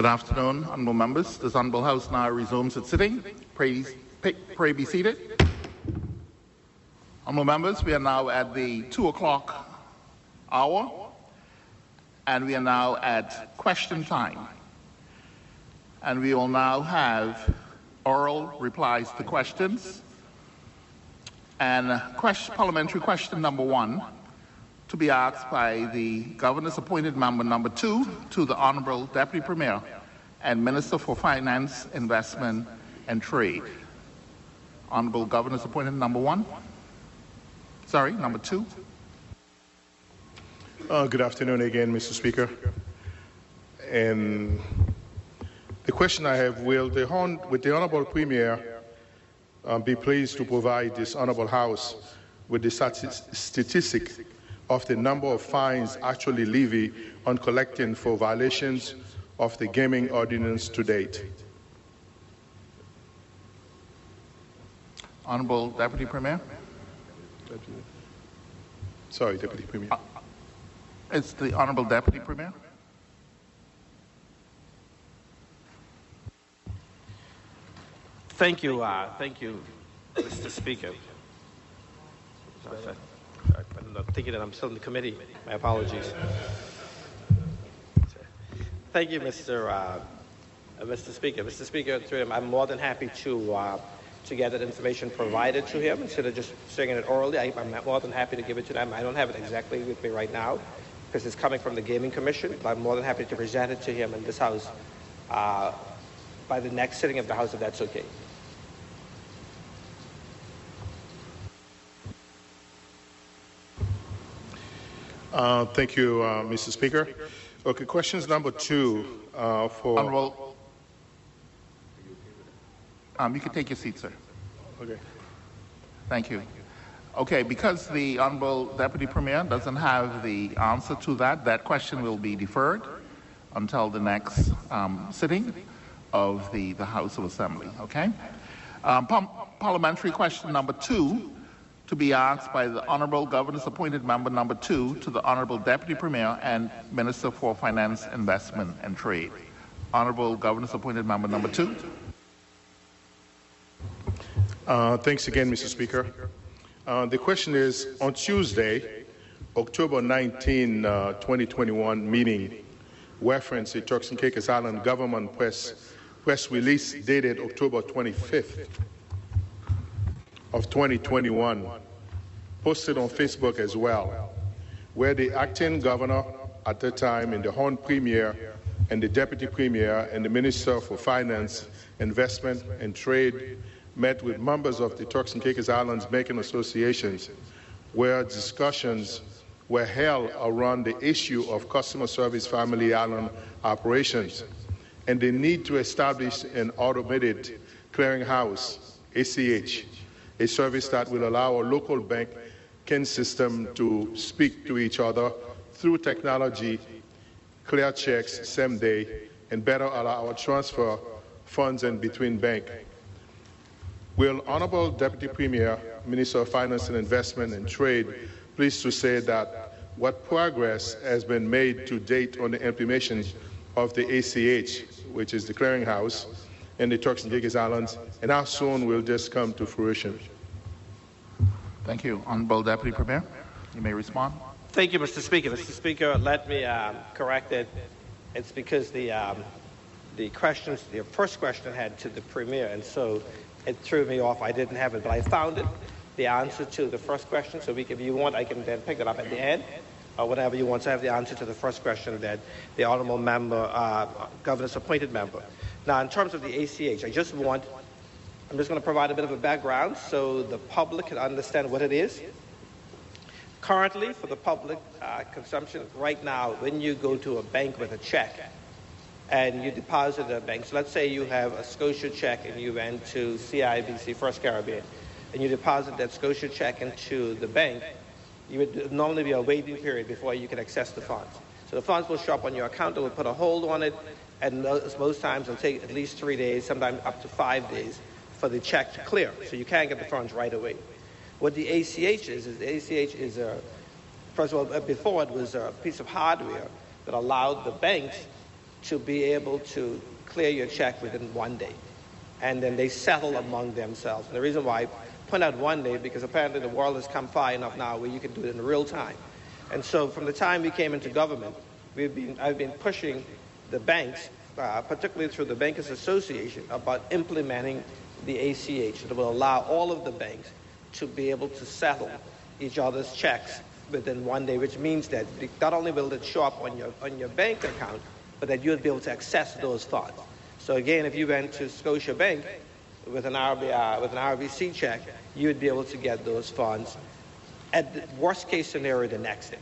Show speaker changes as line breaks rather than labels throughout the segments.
Good afternoon, honorable members. This honorable house now resumes its sitting. Pray, pray be seated. Honorable members, we are now at the two o'clock hour, and we are now at question time. And we will now have oral replies to questions. And question, parliamentary question number one to be asked by the governor's appointed member number two to the Honorable Deputy Premier and Minister for Finance, Investment and Trade. Honorable Governor's appointed number one. Sorry, number two.
Uh, good afternoon again, Mr. Speaker. And the question I have, will the, with the Honorable Premier um, be pleased to provide this Honorable House with the statistic of the number of fines actually levied on collecting for violations of the gaming ordinance to date.
Honorable Deputy Premier.
Sorry, Deputy Premier. Uh,
it's the Honorable Deputy Premier.
Thank you, uh, thank you, Mr. Speaker. I'm thinking that I'm still in the committee. My apologies. Thank you, Mr. Uh, Mr. Speaker. Mr. Speaker, through him, I'm more than happy to uh, to get that information provided to him instead of just saying it orally. I, am more than happy to give it to them. I don't have it exactly with me right now because it's coming from the Gaming Commission, but I'm more than happy to present it to him in this House uh, by the next sitting of the House, if that's okay.
Uh, thank you, uh, Mr. Speaker. Okay, questions number two uh, for.
Honorable. Um, you can take your seat, sir.
Okay.
Thank you. Okay, because the Honorable Deputy Premier doesn't have the answer to that, that question will be deferred until the next um, sitting of the, the House of Assembly. Okay? Um, parliamentary question number two to be asked by the Honorable Governor's appointed member number two to the Honorable Deputy Premier and Minister for Finance, Investment and Trade. Honorable Governor's appointed member number two.
Uh, thanks again, Mr. Speaker. Uh, the question is on Tuesday, October 19, uh, 2021 meeting, reference the Turks and Caicos Island government press, press release dated October 25th of 2021, posted on Facebook as well, where the acting governor at the time and the Horn Premier and the Deputy Premier and the Minister for Finance, Investment and Trade met with members of the Turks and Caicos Islands Banking Associations, where discussions were held around the issue of customer service family island operations and the need to establish an automated clearinghouse, ACH, a service that will allow our local banking system to speak to each other through technology, clear checks same day, and better allow our transfer funds in between bank. Will Honorable Deputy Premier, Minister of Finance and Investment and Trade, please to say that what progress has been made to date on the implementation of the ACH, which is the clearinghouse, in the Turks and Caicos Islands, and how soon will this come to fruition?
Thank you. Honorable Deputy Premier, you may respond.
Thank you, Mr. Speaker. Mr. Speaker, let me um, correct it. It's because the um, the questions, the first question had to the Premier, and so it threw me off. I didn't have it, but I found it, the answer to the first question. So we, if you want, I can then pick it up at the end or whatever you want to have the answer to the first question that the honorable member, uh, governor's appointed member. Now, in terms of the ACH, I just want, I'm just going to provide a bit of a background so the public can understand what it is. Currently, for the public uh, consumption, right now, when you go to a bank with a check and you deposit at a bank, so let's say you have a Scotia check and you went to CIBC First Caribbean, and you deposit that Scotia check into the bank, you would normally be a waiting period before you can access the funds. So the funds will show up on your account, it will put a hold on it, and most times it'll take at least three days, sometimes up to five days, for the check to clear. So you can't get the funds right away. What the ACH is, is the ACH is a, first of all, uh, before it was a piece of hardware that allowed the banks to be able to clear your check within one day. And then they settle among themselves. And the reason why I point out one day, because apparently the world has come far enough now where you can do it in real time. And so from the time we came into government, we've been, I've been pushing the banks, uh, particularly through the Bankers Association, about implementing the ACH that will allow all of the banks to be able to settle each other's checks within one day, which means that not only will it show up on your, on your bank account, but that you'll be able to access those funds. So again, if you went to Scotia Bank with an, RB, uh, with an RBC check, you would be able to get those funds at the worst case scenario the next day.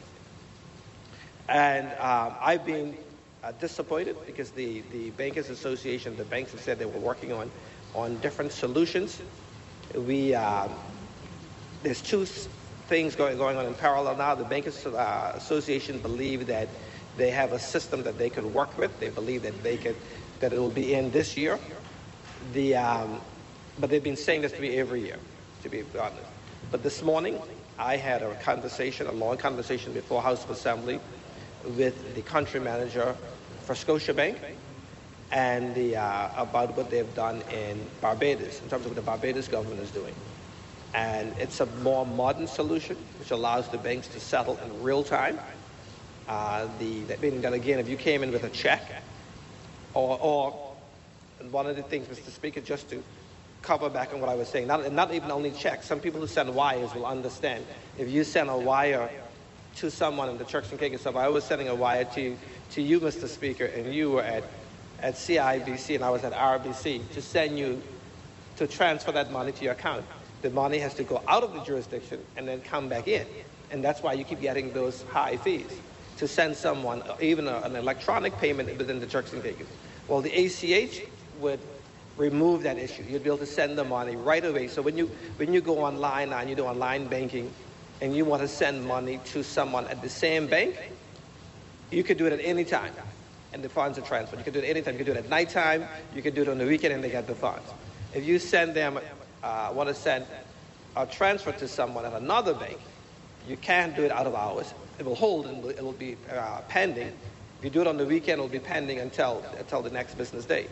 And um, I've been uh, disappointed because the, the Bankers Association, the banks have said they were working on, on different solutions. We, uh, there's two things going, going on in parallel now. The Bankers uh, Association believe that they have a system that they could work with. They believe that they could, that it will be in this year. The, um, but they've been saying this to me every year, to be honest. But this morning, I had a conversation, a long conversation before House of Assembly with the country manager for Scotiabank and the, uh, about what they've done in Barbados, in terms of what the Barbados government is doing. And it's a more modern solution, which allows the banks to settle in real time. Uh, the, that meaning that, again, if you came in with a check, or, or one of the things, Mr. Speaker, just to cover back on what I was saying, not, not even only checks, some people who send wires will understand. If you send a wire to someone in the Turks and Caicos, I was sending a wire to, to you, Mr. Speaker, and you were at, at CIBC and I was at RBC to send you, to transfer that money to your account. The money has to go out of the jurisdiction and then come back in. And that's why you keep getting those high fees to send someone even a, an electronic payment within the Turks and Caicos. Well, the ACH would remove that issue. You'd be able to send the money right away. So when you, when you go online and you do online banking, and you want to send money to someone at the same bank, you could do it at any time, and the funds are transferred. You can do it anytime. You can do it at nighttime. You can do it on the weekend, and they get the funds. If you send them, uh, want to send a transfer to someone at another bank, you can't do it out of hours. It will hold and it will be uh, pending. If you do it on the weekend, it will be pending until until the next business day.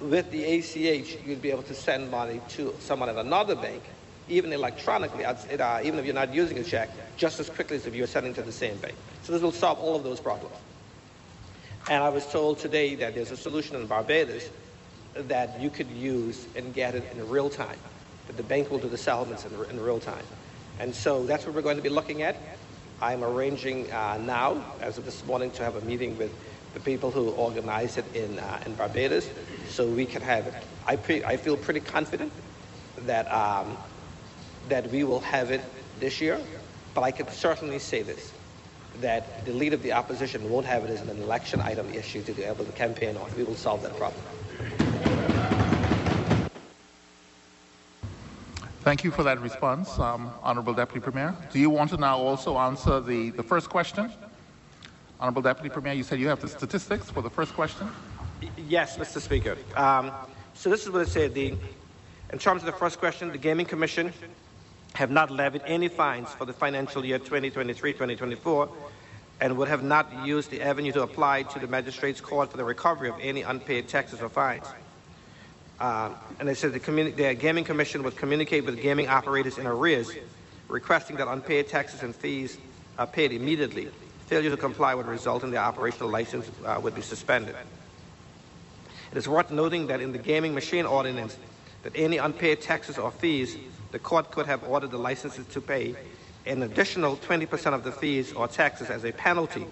With the ACH, you'd be able to send money to someone at another bank even electronically, uh, even if you're not using a check, just as quickly as if you're sending to the same bank. So this will solve all of those problems. And I was told today that there's a solution in Barbados that you could use and get it in real time, that the bank will do the settlements in, in real time. And so that's what we're going to be looking at. I'm arranging uh, now, as of this morning, to have a meeting with the people who organize it in, uh, in Barbados so we can have it. I, pre- I feel pretty confident that um, that we will have it this year, but I can certainly say this, that the leader of the opposition won't have it as an election item issue to be able to campaign on. We will solve that problem.
Thank you for that response, um, Honorable Deputy Premier. Do you want to now also answer the, the first question? Honorable Deputy Premier, you said you have the statistics for the first question?
Yes, Mr. Speaker. Um, so this is what it said. The, in terms of the first question, the Gaming Commission have not levied any fines for the financial year 2023-2024 and would have not used the avenue to apply to the magistrates court for the recovery of any unpaid taxes or fines. Uh, and they said the, the, gaming commission would communicate with gaming operators in arrears, requesting that unpaid taxes and fees are paid immediately. Failure to comply would result in the operational license uh, would be suspended. It is worth noting that in the gaming machine ordinance, that any unpaid taxes or fees the court could have ordered the licenses to pay an additional 20% of the fees or taxes as a penalty,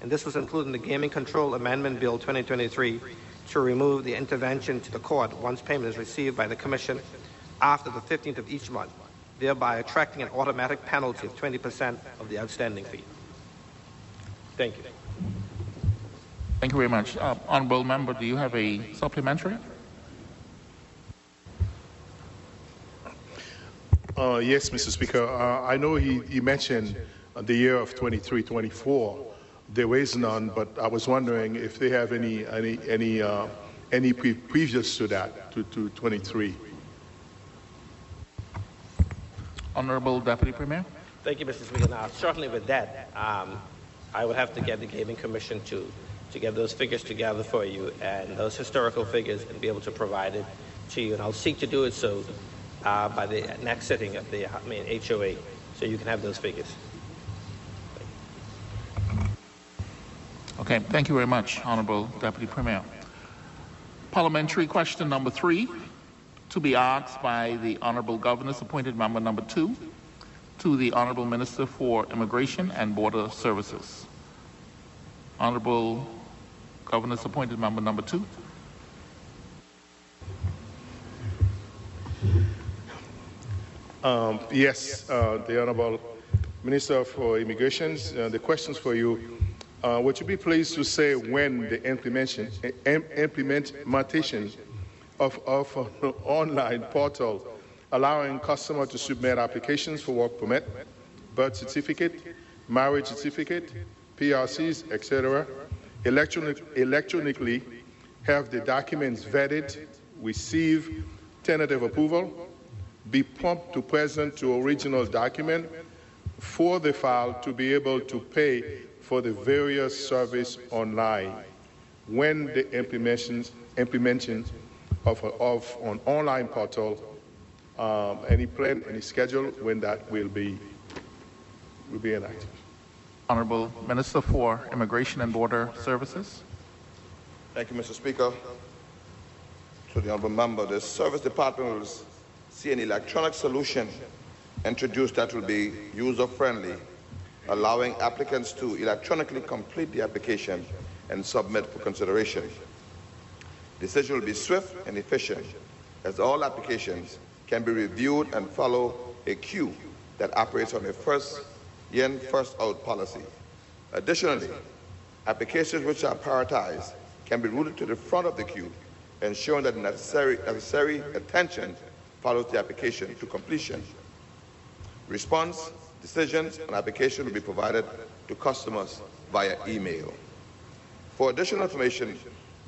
and this was included in the Gaming Control Amendment Bill 2023 to remove the intervention to the court once payment is received by the Commission after the 15th of each month, thereby attracting an automatic penalty of 20% of the outstanding fee. Thank you.
Thank you very much. Uh, Honorable Member, do you have a supplementary?
Uh, yes, Mr. Speaker. Uh, I know he, he mentioned the year of 23, 24. There is none, but I was wondering if they have any any any uh, any pre- previous to that to, to 23.
Honorable Deputy Premier.
Thank you, Mr. Speaker. Now, certainly with that, um, I would have to get the Gaming Commission to to get those figures together for you and those historical figures and be able to provide it to you. And I'll seek to do it so uh, by the next sitting of the I mean, HOA, so you can have those figures.
Okay, thank you very much, Honorable Deputy Premier. Parliamentary question number three, to be asked by the Honorable Governors appointed member number two to the Honorable Minister for Immigration and Border Services. Honorable Governors appointed member number two.
Um, yes, uh, the Honorable Minister for Immigration, uh, the questions for you. Uh, would you be pleased to say when the implementation, implementation of, of an online portal allowing customers to submit applications for work permit, birth certificate, marriage certificate, PRCs, etc., electronic, electronically have the documents vetted, receive tentative approval, be prompt to present to original document for the file to be able to pay for the various service online when the implementation, implementation of, of an online portal, um, any plan, any schedule when that will be, will be enacted.
Honorable Minister for Immigration and Border Services.
Thank you, Mr. Speaker. To the honorable member, the Service Department will see an electronic solution introduced that will be user-friendly, allowing applicants to electronically complete the application and submit for consideration. Decision will be swift and efficient, as all applications can be reviewed and follow a queue that operates on a first in, first out policy. Additionally, applications which are prioritized can be routed to the front of the queue, ensuring that necessary, necessary attention follows the application to completion. Response, decisions, and application will be provided to customers via email. For additional information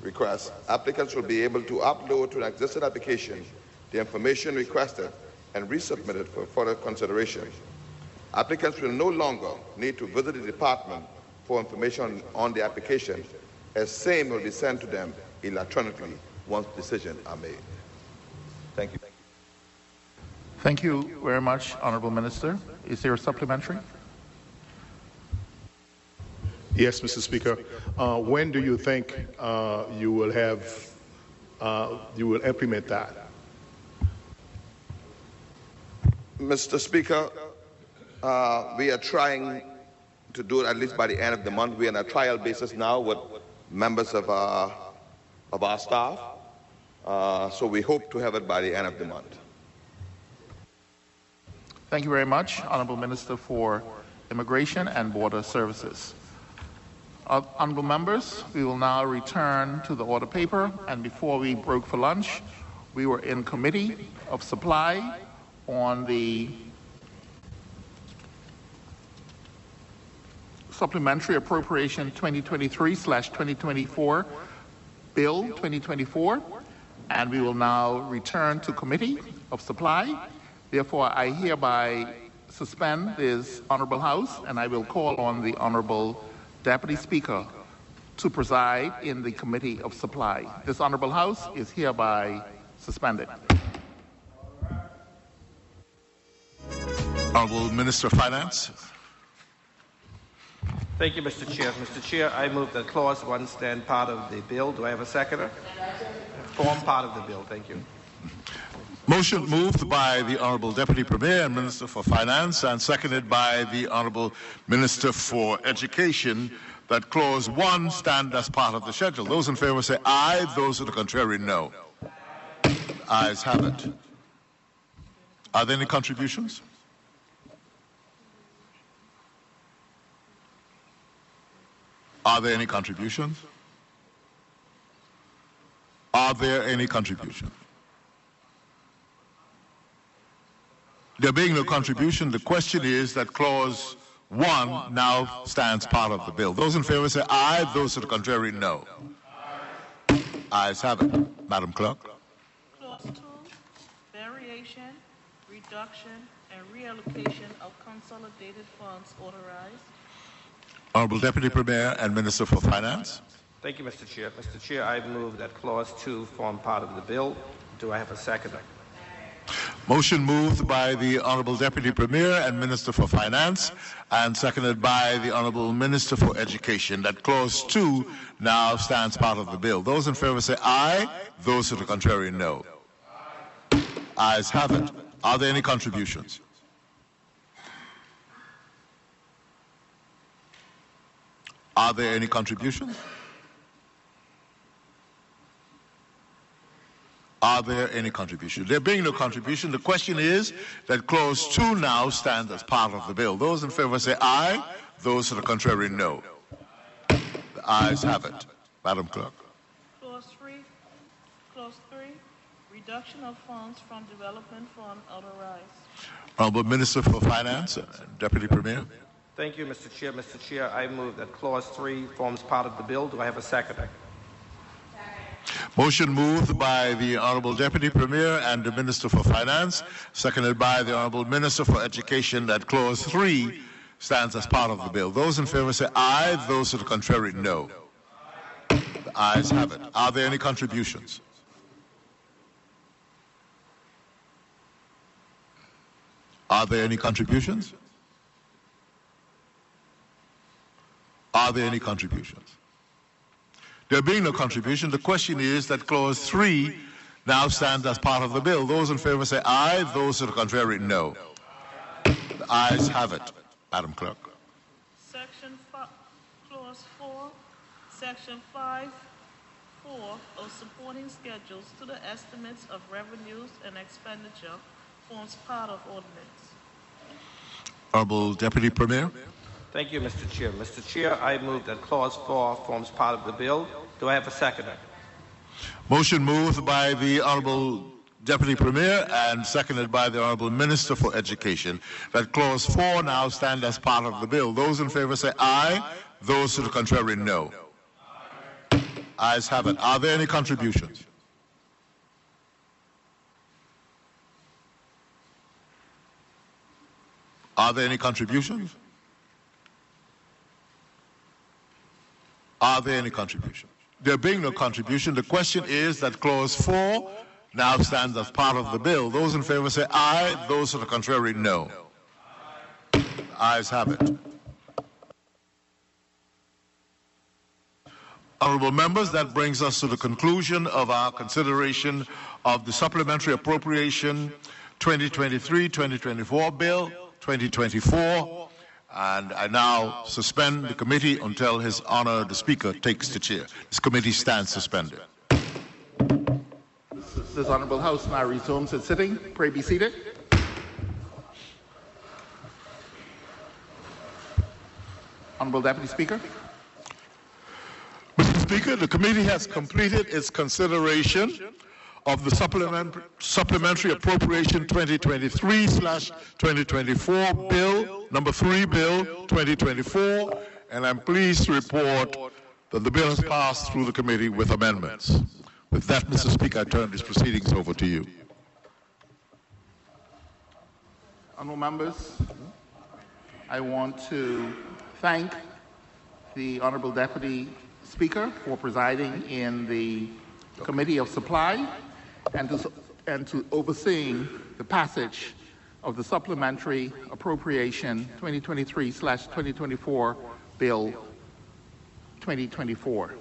requests, applicants will be able to upload to an existing application the information requested and resubmit it for further consideration. Applicants will no longer need to visit the department for information on the application, as same will be sent to them electronically once decisions are made. Thank you.
Thank you very much, Honorable Minister. Is there a supplementary?
Yes, Mr. Speaker. Uh, when do you think uh, you will have, uh, you will implement that?
Mr. Speaker, uh, we are trying to do it at least by the end of the month. We're on a trial basis now with members of our, of our staff. Uh, so we hope to have it by the end of the month.
Thank you very much, Honorable Minister for Immigration and Border Services. Uh, honorable members, we will now return to the order paper. And before we broke for lunch, we were in committee of supply on the supplementary appropriation 2023/2024 bill 2024, and we will now return to committee of supply. Therefore, I hereby suspend this honorable house, and I will call on the honorable deputy speaker to preside in the committee of supply. This honorable house is hereby suspended.
Honorable Minister of Finance.
Thank you, Mr. Chair. Mr. Chair, I move that clause one stand part of the bill. Do I have a seconder? Form part of the bill. Thank you.
Motion moved by the Honorable Deputy Premier and Minister for Finance and seconded by the Honorable Minister for Education that clause one stand as part of the schedule. Those in favor say aye. Those to the contrary, no. Ayes have it. Are there any contributions? Are there any contributions? Are there any contributions? There being no contribution, the question is that clause one now stands part of the bill. Those in favor say aye. Those to the contrary, no. Ayes have it. Madam Clerk.
Clause two, variation, reduction, and reallocation of consolidated funds authorized.
Honorable Deputy Premier and Minister for Finance.
Thank you, Mr. Chair. Mr. Chair, I move that Clause 2 form part of the bill. Do I have a second?
Motion moved by the Honorable Deputy Premier and Minister for Finance and seconded by the Honorable Minister for Education that Clause 2 now stands part of the bill. Those in favor say aye. Those to the contrary, no. Ayes have it. Are there any contributions? Are there any contributions? Are there any contributions? There being no contribution, the question is that clause 2 now stands as part of the bill. Those in favor say aye. Those to the contrary, no. The ayes have it. Madam Clerk.
Clause three, clause three, reduction of funds from development fund authorized.
Honorable Minister for Finance, Deputy Premier.
Thank you, Mr. Chair. Mr. Chair, I move that Clause 3 forms part of the bill. Do I have a second?
Motion moved by the Honorable Deputy Premier and the Minister for Finance, seconded by the Honorable Minister for Education that Clause 3 stands as part of the bill. Those in favor say aye. Those to the contrary, no. The ayes have it. Are there any contributions? Are there any contributions? Are there any contributions? There being no contribution, the question is that clause 3 now stands as part of the bill. Those in favor say aye, those to the contrary, no. The ayes have it. Madam Clerk.
Section fi- clause four, section five, four of supporting schedules to the estimates of revenues and expenditure forms part of ordinance.
Honorable Deputy Premier.
Thank you, Mr. Chair. Mr. Chair, I move that Clause 4 forms part of the bill. Do I have a second?
Motion moved by the Honorable Deputy Premier and seconded by the Honorable Minister for Education that Clause 4 now stand as part of the bill. Those in favor say aye. Those to the contrary, no. Ayes have it. Are there any contributions? Are there any contributions? Are there any contributions? There being no contribution, the question is that clause 4 now stands as part of the bill. Those in favor say aye. Those to the contrary, no. Ayes have it. Honorable members, that brings us to the conclusion of our consideration of the Supplementary Appropriation 2023-2024 Bill 2024. And I now suspend the committee until His Honor the Speaker takes the chair. This committee stands suspended.
This honorable House now resumes its sitting. Pray be seated. Honorable Deputy Speaker.
Mr. Speaker, the committee has completed its consideration of the supplement, supplementary appropriation 2023/2024 bill number 3 bill 2024 and I'm pleased to report that the bill has passed through the committee with amendments. With that, Mr. Speaker, I turn these proceedings over to you.
Honorable members, I want to thank the Honorable Deputy Speaker for presiding in the Committee of Supply and to, and to overseeing the passage of the Supplementary Appropriation 2023/2024 Bill 2024.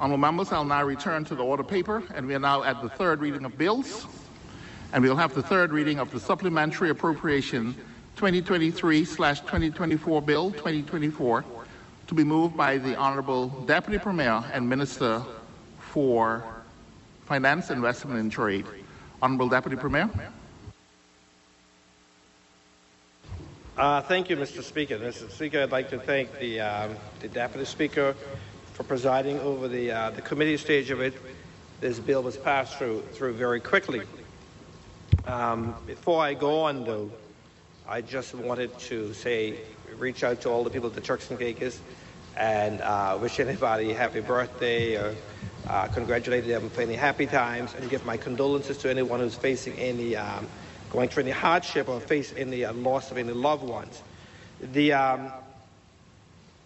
Honorable members, I'll now return to the order paper, and we are now at the third reading of bills. And we'll have the third reading of the Supplementary Appropriation 2023/2024 Bill 2024 to be moved by the Honorable Deputy Premier and Minister for Finance, Investment and Trade. Honorable Deputy Premier.
Uh, thank you, Mr. Speaker. Mr. Speaker, I'd like to thank the, um, the Deputy Speaker for presiding over the, uh, the committee stage of it. This bill was passed through, through very quickly. Um, before I go on, though, I just wanted to say, reach out to all the people at the Turks and Caicos and uh, wish anybody happy birthday or uh, congratulate them for any happy times and give my condolences to anyone who's facing any, um, going through any hardship or face any uh, loss of any loved ones. The, um,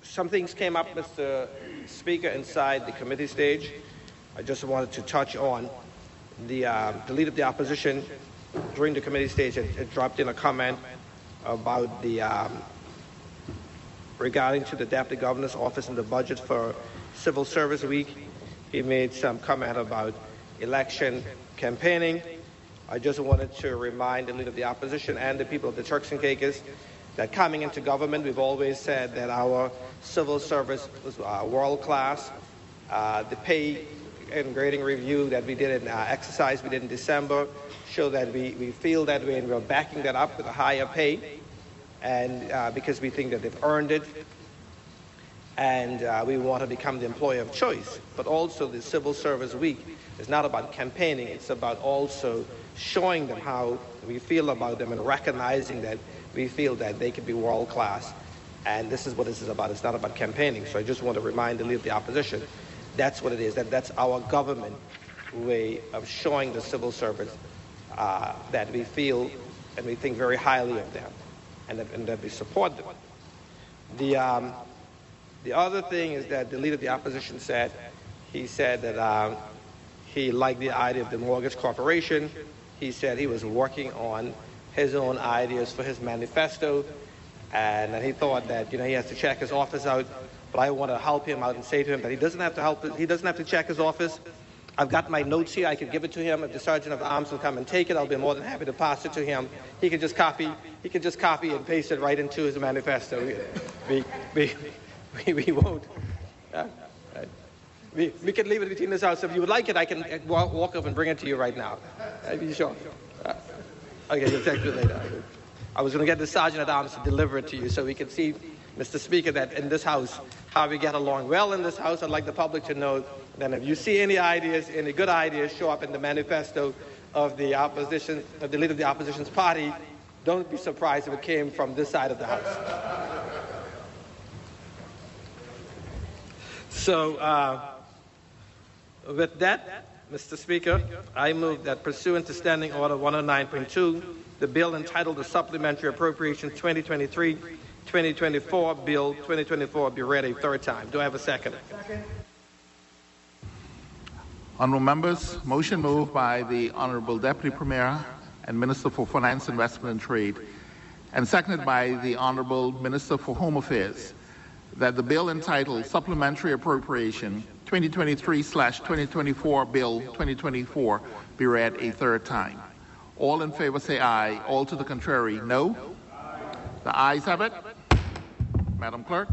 some things came up, Mr. Speaker, inside the committee stage. I just wanted to touch on the, uh, the leader of the opposition during the committee stage had, had dropped in a comment about the um, regarding to the deputy governor's office and the budget for civil service week. He made some comment about election campaigning. I just wanted to remind the leader of the opposition and the people of the Turks and Caicos that coming into government, we've always said that our civil service was uh, world class. Uh, the pay and grading review that we did in uh, exercise we did in December show that we, we feel that way and we're backing that up with a higher pay and uh, because we think that they've earned it and uh, we want to become the employer of choice. But also the Civil Service Week is not about campaigning, it's about also showing them how we feel about them and recognizing that we feel that they can be world class. And this is what this is about. It's not about campaigning. So I just want to remind the leader of the opposition that's what it is. That that's our government way of showing the civil servants uh, that we feel and we think very highly of them, and that, and that we support them. The um, the other thing is that the leader of the opposition said he said that um, he liked the idea of the mortgage corporation. He said he was working on his own ideas for his manifesto, and he thought that you know he has to check his office out but I want to help him out and say to him that he doesn't have to help. He doesn't have to check his office. I've got my notes here. I could give it to him. If the sergeant of arms will come and take it, I'll be more than happy to pass it to him. He can just copy. He can just copy and paste it right into his manifesto. We, we, we, we won't. Uh, we, we can leave it between this house. If you would like it, I can walk, up and bring it to you right now. Are you sure? Uh, okay, you'll take it later. I was going to get the sergeant at arms to deliver it to you so we can see Mr. Speaker, that in this House, how we get along well in this House. I'd like the public to know that if you see any ideas, any good ideas show up in the manifesto of the opposition, of the leader of the opposition's party, don't be surprised if it came from this side of the House. So, uh, with that, Mr. Speaker, I move that pursuant to Standing Order 109.2, the bill entitled the Supplementary Appropriations 2023 2024, Bill 2024 be read a third time. Do I have a second? Second.
Honorable members, motion moved by the Honorable Deputy Premier and Minister for Finance, Investment and Trade, and seconded by the Honorable Minister for Home Affairs, that the bill entitled Supplementary Appropriation 2023/2024 Bill 2024 be read a third time. All in favor say aye. All to the contrary, no. The ayes have it. Madam Clerk.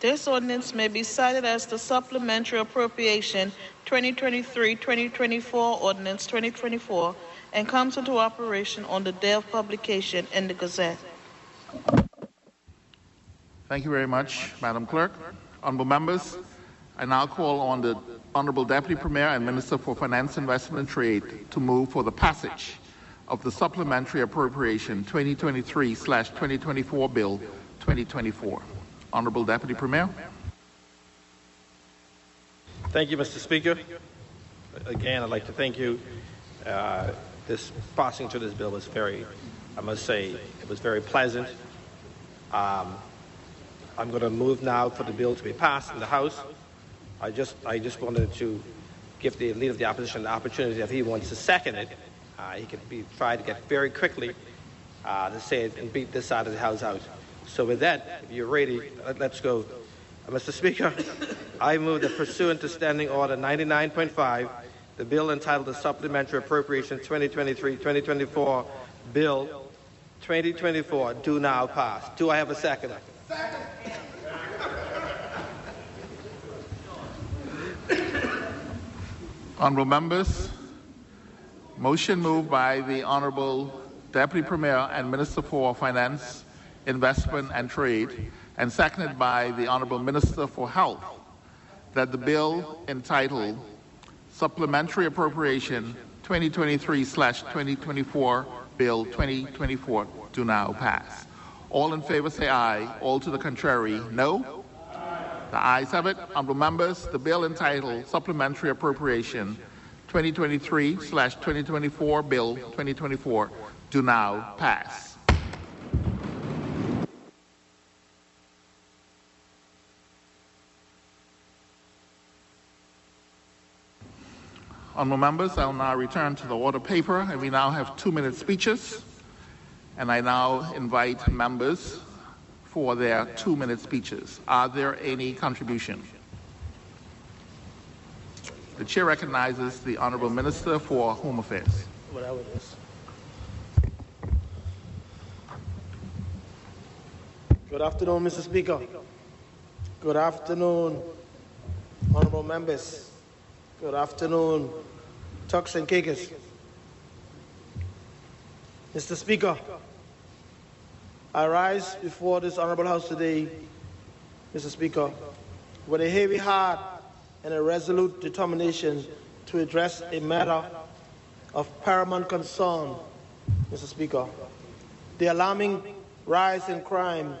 This ordinance may be cited as the supplementary appropriation 2023-2024 ordinance 2024 and comes into operation on the day of publication in the Gazette.
Thank you very much, Madam Clerk. Honorable members, I now call on the Honorable Deputy Premier and Minister for Finance, Investment and Trade to move for the passage of the Supplementary Appropriation 2023/2024 Bill 2024. Honorable Deputy Premier.
Thank you, Mr. Speaker. Again, I'd like to thank you. Uh, this passing to this bill was very, I must say, it was very pleasant. Um, I'm going to move now for the bill to be passed in the House. I just, I just wanted to give the leader of the opposition the opportunity, if he wants to second it, uh, he could be try to get very quickly uh, to say it and beat this side of the house out. So with that, if you're ready, let's go. Uh, Mr. Speaker, I move that pursuant to Standing Order 99.5, the bill entitled the Supplementary Appropriation 2023-2024 Bill 2024 do now pass. Do I have a second? Second.
Honorable members, motion moved by the Honorable Deputy Premier and Minister for Finance, Investment and Trade, and seconded by the Honorable Minister for Health, that the bill entitled Supplementary Appropriation 2023/2024 Bill 2024 do now pass. All in favor say aye. All to the contrary, no. The ayes have it. Honorable members, the bill entitled Supplementary Appropriation 2023/2024 Bill 2024 do now pass. Honorable members, I'll now return to the order paper, and we now have two-minute speeches. And I now invite members for their two-minute speeches. Are there any contributions? The chair recognizes the Honorable Minister for Home Affairs.
Good afternoon, Mr. Speaker. Good afternoon, honorable members. Good afternoon, And. Mr. Speaker, I rise before this honorable house today, Mr. Speaker, with a heavy heart and a resolute determination to address a matter of paramount concern, Mr. Speaker. The alarming rise in crime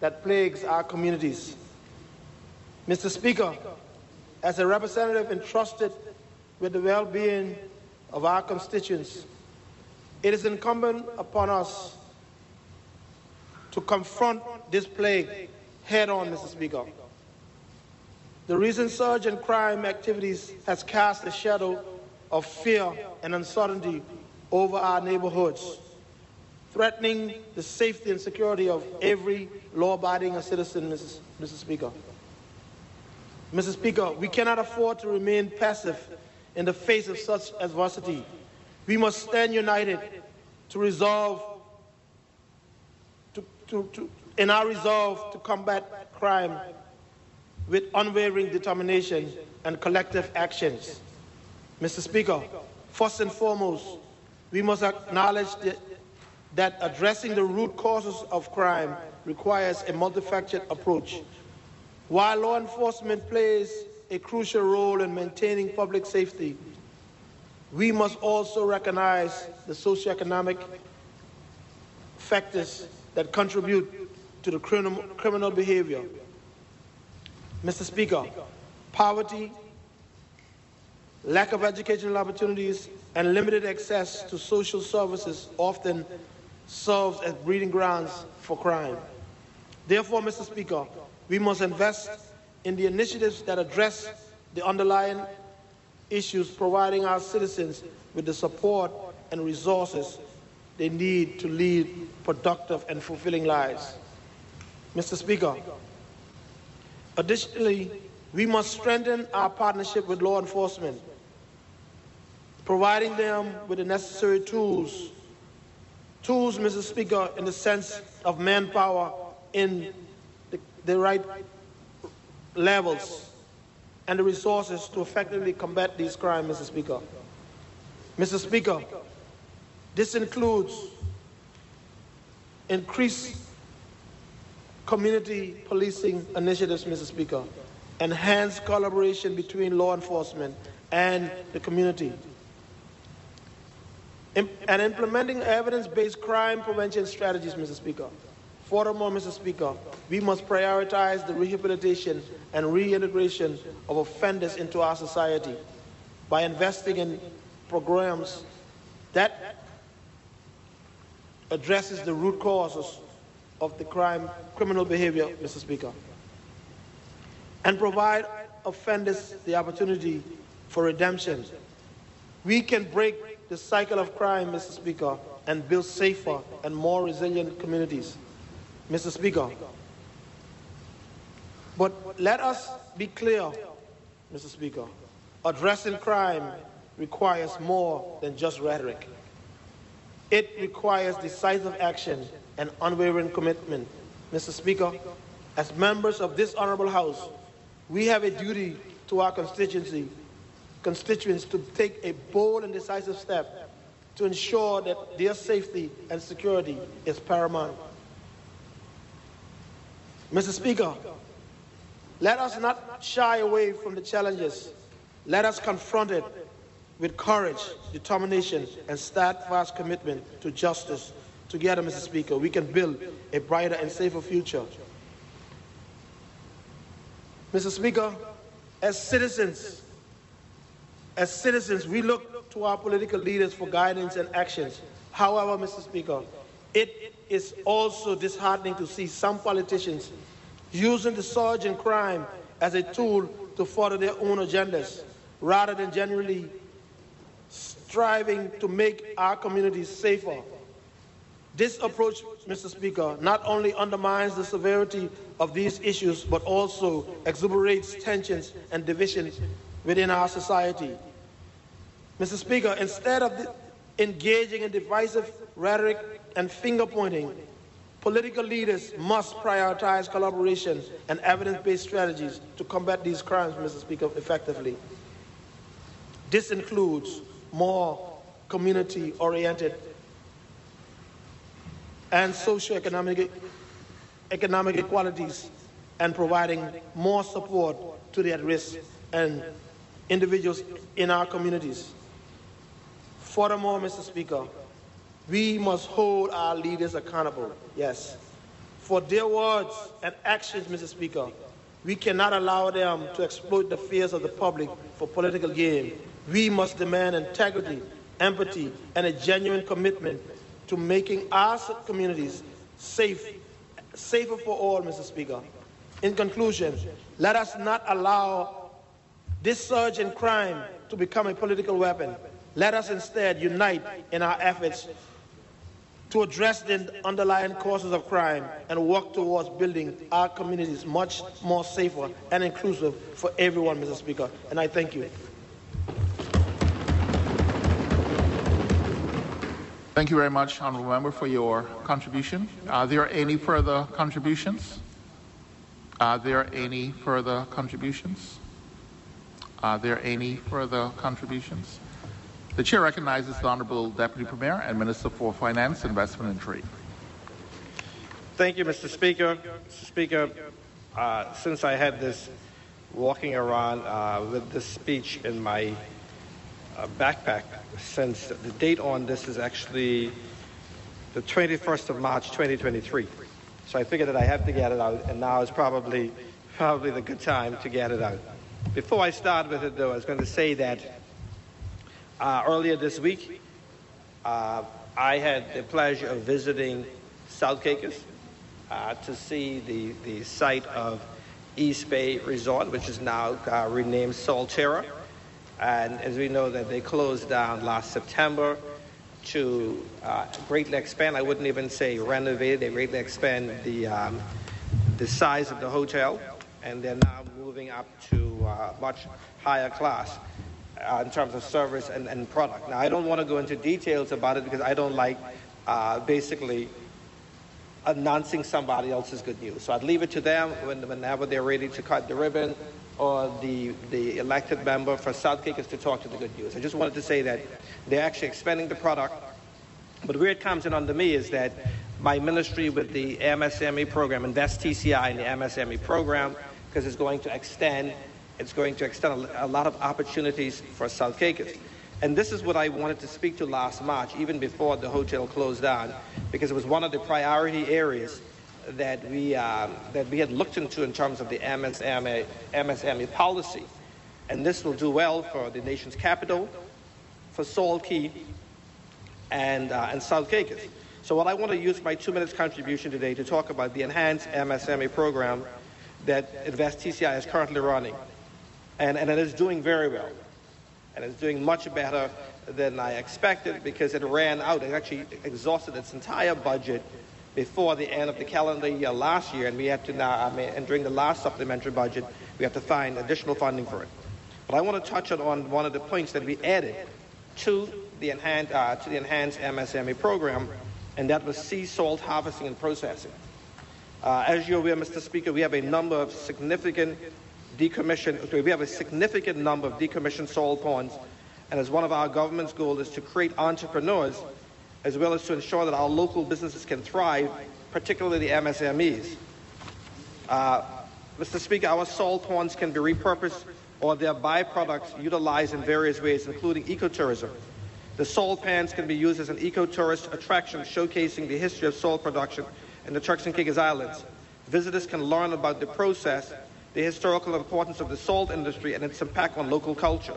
that plagues our communities. Mr. Speaker, as a representative entrusted with the well being of our constituents, it is incumbent upon us to confront this plague head on, Mr. Speaker. The recent surge in crime activities has cast a shadow of fear and uncertainty over our neighborhoods, threatening the safety and security of every law abiding citizen, Mrs. Mr. Speaker. Mr. Speaker, we cannot afford to remain passive in the face of such adversity. We must stand united to resolve, to, to, to, in our resolve to combat crime with unwavering determination and collective actions. Mr. Speaker, first and foremost, we must acknowledge that, that addressing the root causes of crime requires a multifaceted approach. While law enforcement plays a crucial role in maintaining public safety, we must also recognize the socioeconomic factors that contribute to the criminal, criminal behavior. Mr. Speaker, poverty, lack of educational opportunities, and limited access to social services often serves as breeding grounds for crime. Therefore, Mr. Speaker, we must invest in the initiatives that address the underlying issues, providing our citizens with the support and resources they need to lead productive and fulfilling lives. Mr. Speaker, additionally, we must strengthen our partnership with law enforcement, providing them with the necessary tools. Tools, Mr. Speaker, in the sense of manpower in the, the right levels and the resources to effectively combat these crimes, Mr. Speaker. Mr. Speaker, this includes increased community policing initiatives, Mr. Speaker, enhanced collaboration between law enforcement and the community, and implementing evidence-based crime prevention strategies, Mr. Speaker. Furthermore, Mr. Speaker, we must prioritize the rehabilitation and reintegration of offenders into our society by investing in programs that addresses the root causes of the crime, criminal behavior, Mr. Speaker, and provide offenders the opportunity for redemption. We can break the cycle of crime, Mr. Speaker, and build safer and more resilient communities. Mr. Speaker, but let us be clear, Mr. Speaker. Addressing crime requires more than just rhetoric. It requires decisive action and unwavering commitment. Mr. Speaker, as members of this honorable House, we have a duty to our constituency, constituents to take a bold and decisive step to ensure that their safety and security is paramount. Mr. Speaker, let us not shy away from the challenges. Let us confront it with courage, determination, and steadfast commitment to justice. Together, Mr. Speaker, we can build a brighter and safer future. Mr. Speaker, as citizens, As citizens, we look to our political leaders for guidance and actions. However, Mr. Speaker, it is also disheartening to see some politicians using the surge in crime as a tool to further their own agendas rather than genuinely striving to make our communities safer. This approach, Mr. Speaker, not only undermines the severity of these issues, but also exacerbates tensions and divisions within our society. Mr. Speaker, instead of engaging in divisive rhetoric and finger pointing, political leaders must prioritize collaboration and evidence based strategies to combat these crimes, Mr. Speaker, effectively. This includes more community oriented and socioeconomic economic equalities and providing more support to the at risk and individuals in our communities. Furthermore, Mr. Speaker, we must hold our leaders accountable, yes, for their words and actions, Mr. Speaker. We cannot allow them to exploit the fears of the public for political gain. We must demand integrity, empathy, and a genuine commitment to making our communities safe, safer for all, Mr. Speaker. In conclusion, let us not allow this surge in crime to become a political weapon. Let us instead unite in our efforts to address the underlying causes of crime and work towards building our communities much more safer and inclusive for everyone, Mr. Speaker. And I thank you.
Thank you very much, Honourable Member, for your contribution. Are there any further contributions? Are there any further contributions? Are there any further contributions? The Chair recognizes the Honourable Deputy Premier and Minister for Finance, Investment and Trade.
Thank you, Mr. Speaker. Mr. Speaker, uh, since I had this walking around uh, with this speech in my uh, backpack since the date on this is actually the 21st of March 2023. So I figured that I have to get it out, and now is probably probably the good time to get it out. Before I start with it, though, I was going to say that uh, earlier this week, uh, I had the pleasure of visiting South Caicos uh, to see the, the site of East Bay Resort, which is now uh, renamed Salterra. And as we know that they closed down last September to uh, greatly expand, I wouldn't even say renovate, they greatly expand the, um, the size of the hotel. And they're now moving up to uh, much higher class uh, in terms of service and, and product. Now, I don't want to go into details about it because I don't like uh, basically announcing somebody else's good news. So I'd leave it to them when, whenever they're ready to cut the ribbon or the, the elected member for South Caicos to talk to the good news. I just wanted to say that they're actually expanding the product. But where it comes in under me is that my ministry with the MSME program, Invest TCI in the MSME program, because it's going to extend, it's going to extend a, lot of opportunities for South Caicos. And this is what I wanted to speak to last March, even before the hotel closed down, because it was one of the priority areas that we, um, that we had looked into in terms of the MSME, MSME policy. And this will do well for the nation's capital, for Salt Cay, and, uh, and South Caicos. So what I want to use my two minutes contribution today to talk about the enhanced MSME program that Invest TCI is currently running. And, and it is doing very well. And it's doing much better than I expected because it ran out. It actually exhausted its entire budget before the end of the calendar year last year, and we had to now, I mean, and during the last supplementary budget, we have to find additional funding for it. But I want to touch on one of the points that we added to the enhanced, uh, to the enhanced MSME program, and that was sea salt harvesting and processing. Uh, as you're aware, Mr. Speaker, we have a number of significant decommissioned, we have a significant number of decommissioned salt ponds, and as one of our government's goals is to create entrepreneurs as well as to ensure that our local businesses can thrive, particularly the MSMEs. Uh, Mr. Speaker, our salt ponds can be repurposed or their byproducts utilized in various ways, including ecotourism. The salt pans can be used as an ecotourist attraction showcasing the history of salt production in the Turks and Caicos Islands. Visitors can learn about the process, the historical importance of the salt industry, and its impact on local culture.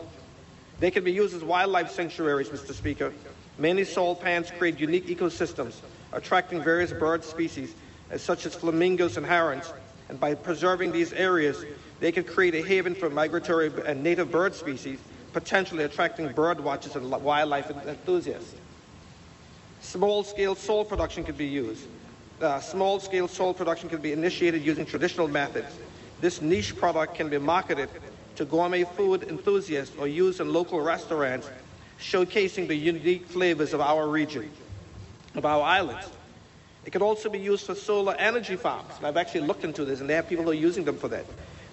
They can be used as wildlife sanctuaries, Mr. Speaker. Many salt pans create unique ecosystems, attracting various bird species, such as flamingos and herons. And by preserving these areas, they can create a haven for migratory and native bird species, potentially attracting bird watchers and wildlife enthusiasts. Small-scale salt production can be used. Uh, small-scale salt production can be initiated using traditional methods. This niche product can be marketed to gourmet food enthusiasts or used in local restaurants, showcasing the unique flavors of our region, of our islands. It can also be used for solar energy farms. I've actually looked into this, and they have people who are using them for that.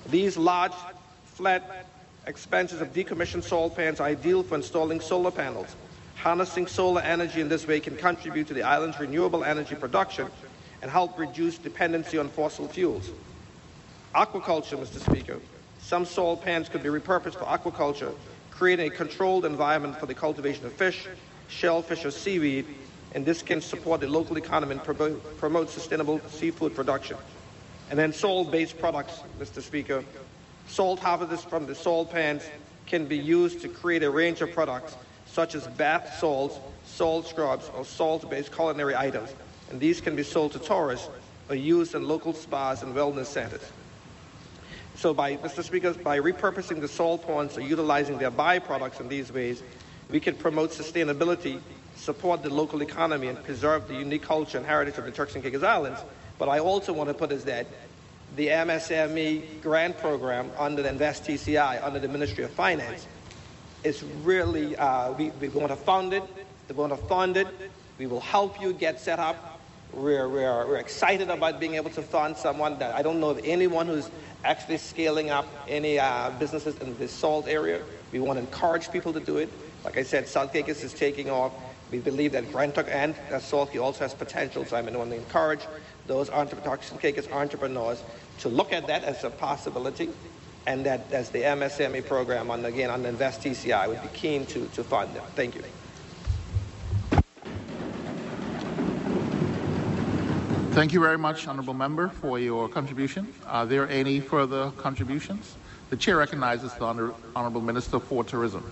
These large, flat, expanses of decommissioned salt pans are ideal for installing solar panels. Harnessing solar energy in this way can contribute to the island's renewable energy production and help reduce dependency on fossil fuels. Aquaculture, Mr. Speaker. Some salt pans could be repurposed for aquaculture, creating a controlled environment for the cultivation of fish, shellfish, or seaweed, and this can support the local economy and promote, promote sustainable seafood production. And then salt-based products, Mr. Speaker. Salt harvested from the salt pans can be used to create a range of products such as bath salts, salt scrubs, or salt-based culinary items. And these can be sold to tourists or used in local spas and wellness centers. So by, Mr. Speaker, by repurposing the salt ponds or utilizing their byproducts in these ways, we can promote sustainability, support the local economy, and preserve the unique culture and heritage of the Turks and Caicos Islands. But I also want to put is that the MSME grant program under the Invest TCI, under the Ministry of Finance, is really, uh, we, we want to fund it, we want to fund it, we will help you get set up. We're, we're, we're excited about being able to fund someone that I don't know of anyone who's actually scaling up any uh, businesses in the salt area. We want to encourage people to do it. Like I said, South Caicos is taking off. We believe that Grand Turk and uh, also has potential, so I'm going to encourage those entrepreneurs, Caicos entrepreneurs to look at that as a possibility and that as the MSME program, on again, on Invest TCI, I would be keen to, to fund them. Thank you.
Thank you very much, Honorable Member, for your contribution. Are there any further contributions? The Chair recognizes the Honor Honorable Minister for Tourism.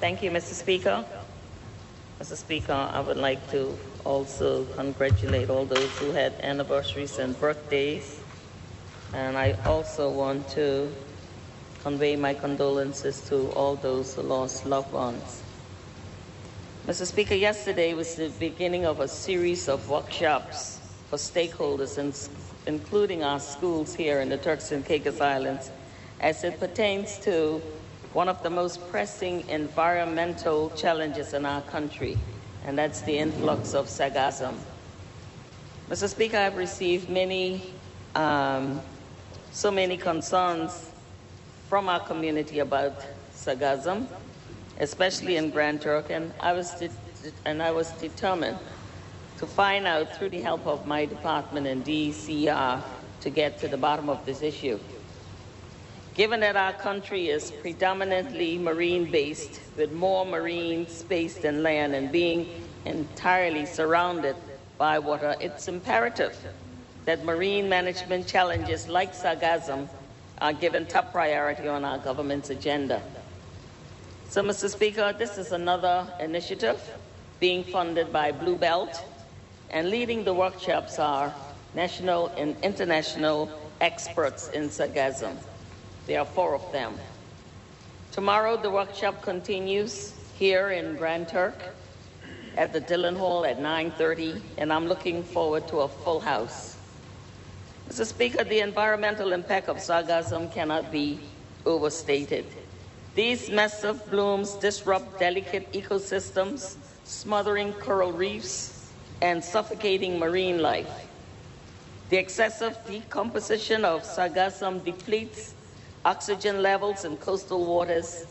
Thank you, Mr. Speaker. Mr. Speaker, I would like to also congratulate all those who had anniversaries and birthdays. And I also want to convey my condolences to all those who lost loved ones. Mr. Speaker, yesterday was the beginning of a series of workshops for stakeholders, including our schools here in the Turks and Caicos Islands, as it pertains to one of the most pressing environmental challenges in our country, and that's the influx of sargassum. Mr. Speaker, I've received many, um, so many concerns from our community about sargassum especially in Grand Turk, and I was and I was determined to find out through the help of my department and DCR to get to the bottom of this issue. Given that our country is predominantly marine based, with more marine space than land, and being entirely surrounded by water, it's imperative that marine management challenges like sargassum are given top priority on our government's agenda. So, Mr. Speaker, this is another initiative being funded by Blue Belt, and leading the workshops are national and international experts in sargassum. There are four of them. Tomorrow, the workshop continues here in Grand Turk at the Dillon Hall at 9.30, and I'm looking forward to a full house. Mr. Speaker, the environmental impact of sargassum cannot be overstated. These massive blooms disrupt delicate ecosystems, smothering coral reefs and suffocating marine life. The excessive decomposition of sargassum depletes oxygen levels in coastal waters,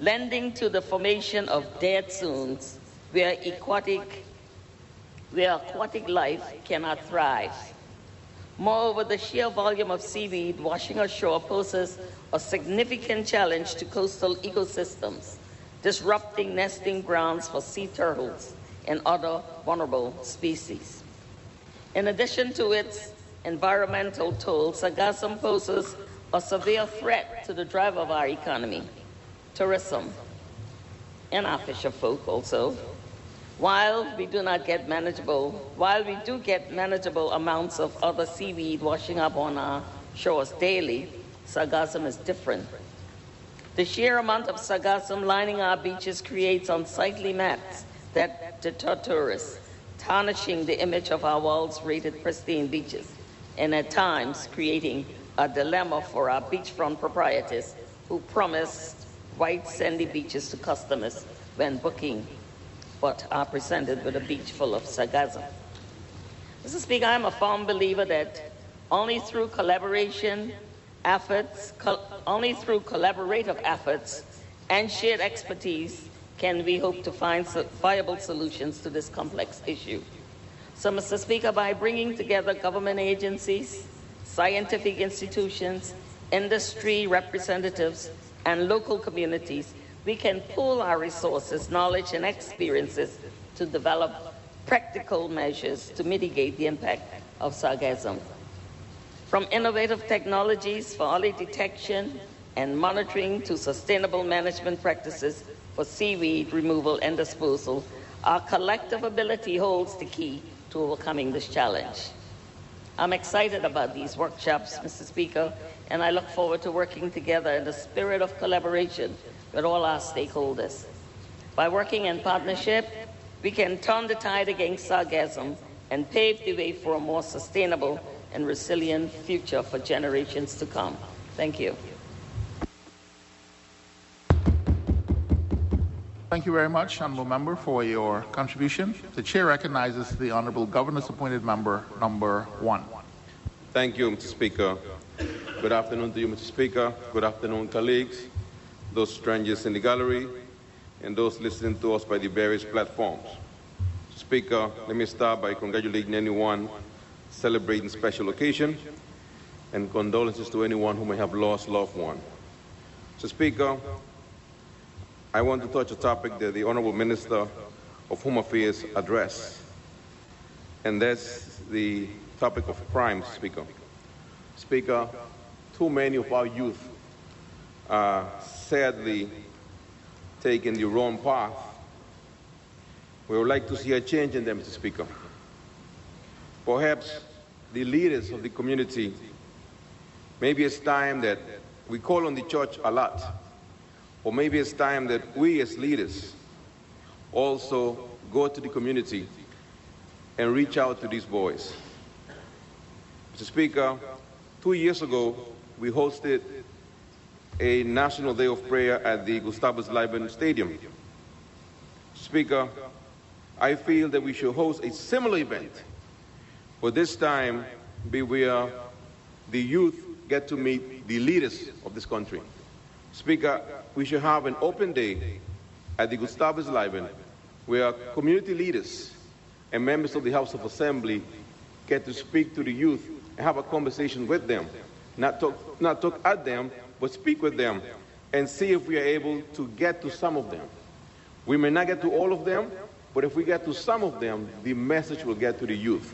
lending to the formation of dead zones where aquatic, where aquatic life cannot thrive. Moreover, the sheer volume of seaweed washing ashore poses a significant challenge to coastal ecosystems, disrupting nesting grounds for sea turtles and other vulnerable species. In addition to its environmental toll, sargassum poses a severe threat to the drive of our economy. tourism and our fisher folk also. While we do not get manageable, while we do get manageable amounts of other seaweed washing up on our shores daily, sargassum is different. The sheer amount of sargassum lining our beaches creates unsightly mats that deter tourists, tarnishing the image of our world's rated pristine beaches, and at times creating a dilemma for our beachfront proprietors who promised white sandy beaches to customers when booking but are presented with a beach full of sargassum. Mr. Speaker, I'm a firm believer that only through collaboration efforts, co- only through collaborative efforts and shared expertise can we hope to find so- viable solutions to this complex issue. So, Mr. Speaker, by bringing together government agencies, scientific institutions, industry representatives, and local communities, we can pool our resources, knowledge, and experiences to develop practical measures to mitigate the impact of sargassum. From innovative technologies for early detection and monitoring to sustainable management practices for seaweed removal and disposal, our collective ability holds the key to overcoming this challenge. I'm excited about these workshops, Mr. Speaker, and I look forward to working together in the spirit of collaboration with all our stakeholders. By working in partnership, we can turn the tide against sargassum and pave the way for a more sustainable and resilient future for generations to come. Thank you.
Thank you very much, Honourable Member, for your contribution. The Chair recognizes the Honourable Governors Appointed Member number one.
Thank you, Mr. Speaker. Good afternoon to you, Mr. Speaker. Good afternoon, colleagues, those strangers in the gallery, and those listening to us by the various platforms. Speaker, let me start by congratulating anyone celebrating special occasion and condolences to anyone who may have lost loved one. So, Speaker, I want to touch a topic that the Honorable Minister of Home Affairs addressed, and that's the topic of crime, Speaker. Speaker, too many of our youth are sadly taking the wrong path. We would like to see a change in them, Mr. Speaker. Perhaps the leaders of the community, maybe it's time that we call on the church a lot, or maybe it's time that we as leaders also go to the community and reach out to these boys. Mr. Speaker, two years ago, we hosted a National Day of Prayer at the Gustavus Lightbourne Stadium. Speaker, I feel that we should host a similar event, but this time be where the youth get to meet the leaders of this country. Speaker, we should have an open day at the Gustavus Lightbourne where community leaders and members of the House of Assembly get to speak to the youth and have a conversation with them. Not talk, not talk at them, but speak with them and see if we are able to get to some of them. We may not get to all of them, but if we get to some of them, the message will get to the youth.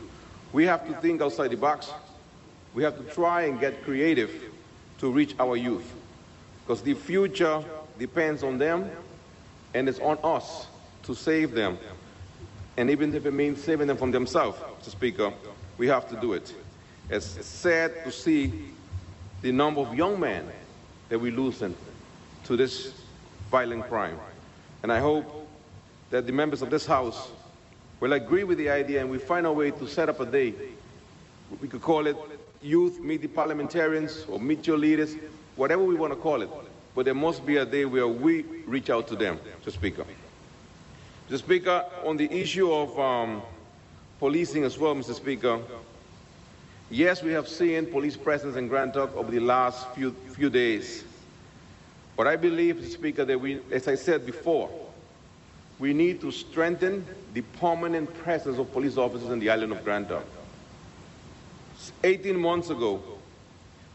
We have to think outside the box. We have to try and get creative to reach our youth because the future depends on them and it's on us to save them. And even if it means saving them from themselves, Mr. Speaker, we have to do it. It's sad to see the number of young men that we loosen to this violent crime. And I hope that the members of this House will agree with the idea and we find a way to set up a day. We could call it Youth Meet the Parliamentarians or Meet Your Leaders, whatever we want to call it. But there must be a day where we reach out to them, Mr. Speaker. Mr. Speaker, on the issue of um, policing as well, Mr. Speaker, yes, we have seen police presence in Grand Turk over the last few, few days. But I believe, Mr. Speaker, that we, as I said before, we need to strengthen the permanent presence of police officers in the island of Grand Turk. 18 months ago,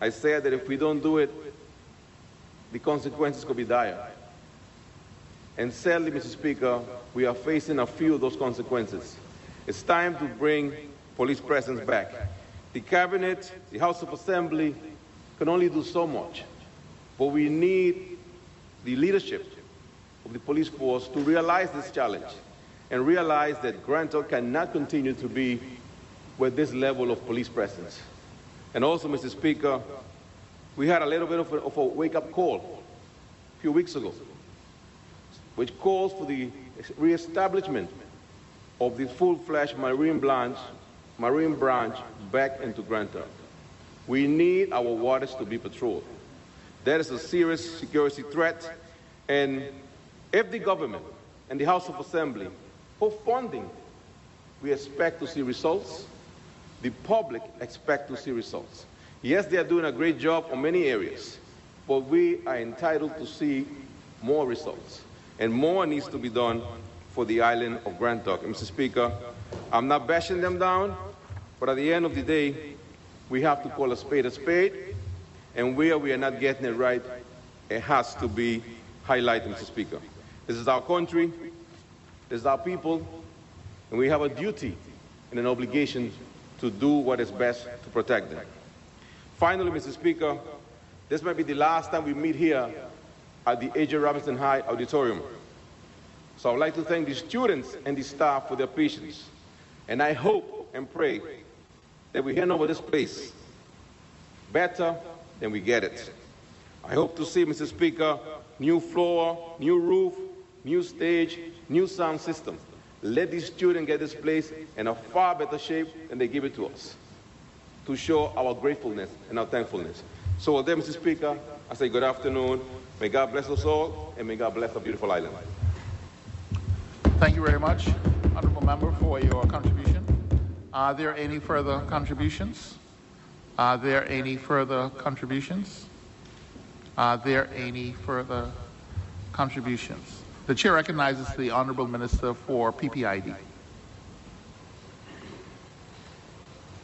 I said that if we don't do it, the consequences could be dire. And sadly, Mr. Speaker, we are facing a few of those consequences. It's time to bring police presence back. The Cabinet, the House of Assembly can only do so much, but we need the leadership of the police force to realize this challenge and realize that Grand Turk cannot continue to be with this level of police presence. And also, Mr. Speaker, we had a little bit of a, of a wake-up call a few weeks ago, which calls for the reestablishment of the full-fledged Marine branch, Marine branch back into Grand Turk. We need our waters to be patrolled. That is a serious security threat, and if the government and the House of Assembly put funding, we expect to see results. The public expect to see results. Yes, they are doing a great job on many areas, but we are entitled to see more results. And more needs to be done for the island of Grand Turk. Mr. Speaker, I'm not bashing them down, but at the end of the day, we have to call a spade a spade, and where we are not getting it right, it has to be highlighted, Mr. Speaker. This is our country, this is our people, and we have a duty and an obligation to do what is best to protect them. Finally, Mr. Speaker, this might be the last time we meet here at the H.J. Robinson High Auditorium. So I would like to thank the students and the staff for their patience. And I hope and pray that we hand over this place better than we get it. I hope to see, Mr. Speaker, new floor, new roof, new stage, new sound system. Let these students get this place in a far better shape than they give it to us to show our gratefulness and our thankfulness. So with that, Mr. Speaker, I say good afternoon. May God bless us all, and may God bless our beautiful island.
Thank you very much, Honorable Member, for your contribution. Are there any further contributions? Are there any further contributions? Are there any further contributions? The chair recognizes the Honorable Minister for PPID.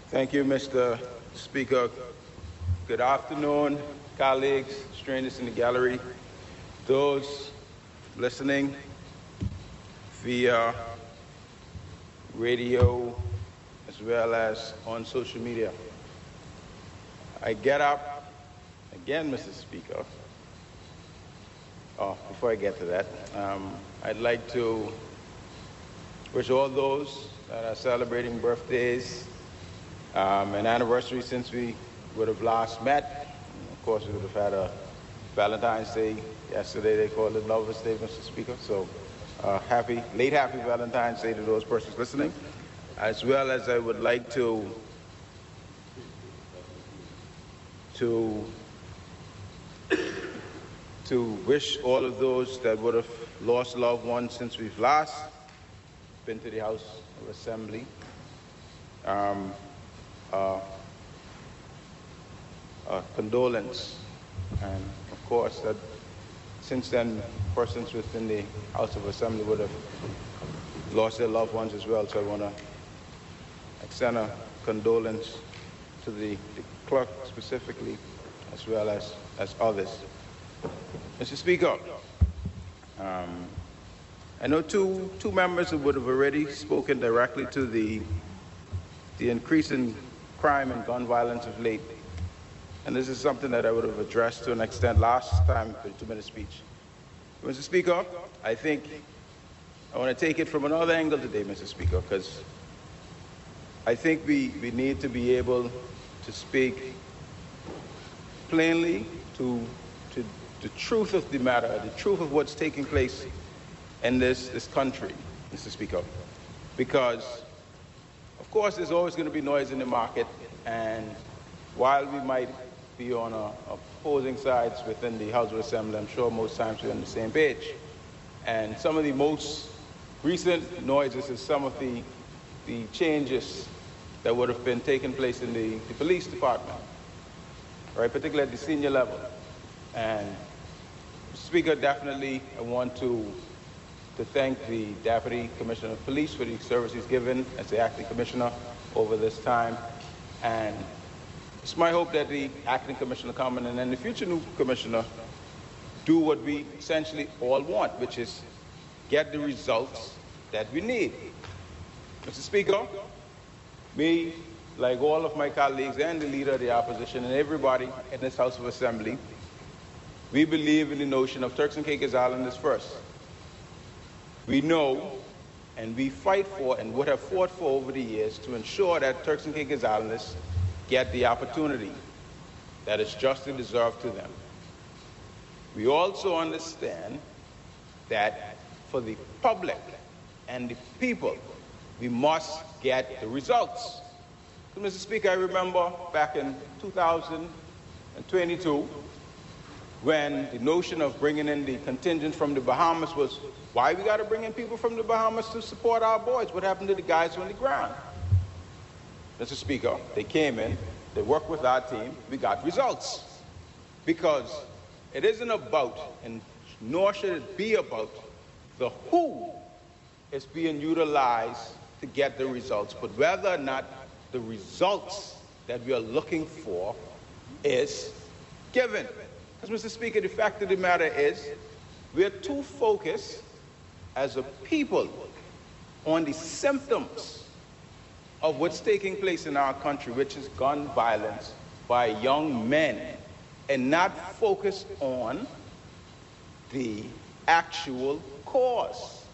Thank you, Mr. Speaker. Good afternoon, colleagues, strangers in the gallery, those listening via radio as well as on social media. I get up again, Mr. Speaker. Oh, before I get to that, um, I'd like to wish all those that are celebrating birthdays um, an anniversary since we would have last met. Of course, we would have had a Valentine's Day yesterday. They called it Lover's Day, Mr. Speaker. So, uh, happy, late happy Valentine's Day to those persons listening. As well as I would like to to to wish all of those that would have lost loved ones since we've last been to the House of Assembly. Um, uh, uh, condolence. And of course, that since then, persons within the House of Assembly would have lost their loved ones as well. So I want to extend a condolence to the, the clerk specifically, as well as, as others. Mr. Speaker, um, I know two, two members who would have already spoken directly to the, the increase in crime and gun violence of late. And this is something that I would have addressed to an extent last time the two-minute speech. Mr. Speaker, I think I want to take it from another angle today, Mr. Speaker, because I think we, we need to be able to speak plainly to, to the truth of the matter, the truth of what's taking place in this, this country, Mr. Speaker. Because of course, there's always going to be noise in the market, and while we might be on a, opposing sides within the House of Assembly, I'm sure most times we're on the same page. And some of the most recent noises is some of the, the changes that would have been taking place in the, the police department, right, particularly at the senior level. And Speaker, definitely I want to to thank the Deputy Commissioner of Police for the services given as the acting commissioner over this time. And it's my hope that the acting commissioner come in and then the future new commissioner do what we essentially all want, which is get the results that we need. Mr. Speaker, me, like all of my colleagues and the leader of the opposition and everybody in this House of Assembly, we believe in the notion of Turks and Caicos Islanders first. We know and we fight for and would have fought for over the years to ensure that Turks and Caicos Islanders get the opportunity that is justly deserved to them. We also understand that for the public and the people, we must get the results. So, Mr. Speaker, I remember back in 2022 when the notion of bringing in the contingent from the Bahamas was why we got to bring in people from the Bahamas to support our boys? What happened to the guys on the ground? Mr. Speaker, they came in, they worked with our team, we got results. Because it isn't about, and nor should it be about, the who is being utilized to get the results, but whether or not the results that we are looking for is given. Because, Mr. Speaker, the fact of the matter is we're too focused as a people on the symptoms of what's taking place in our country, which is gun violence by young men, and not focused on the actual cause,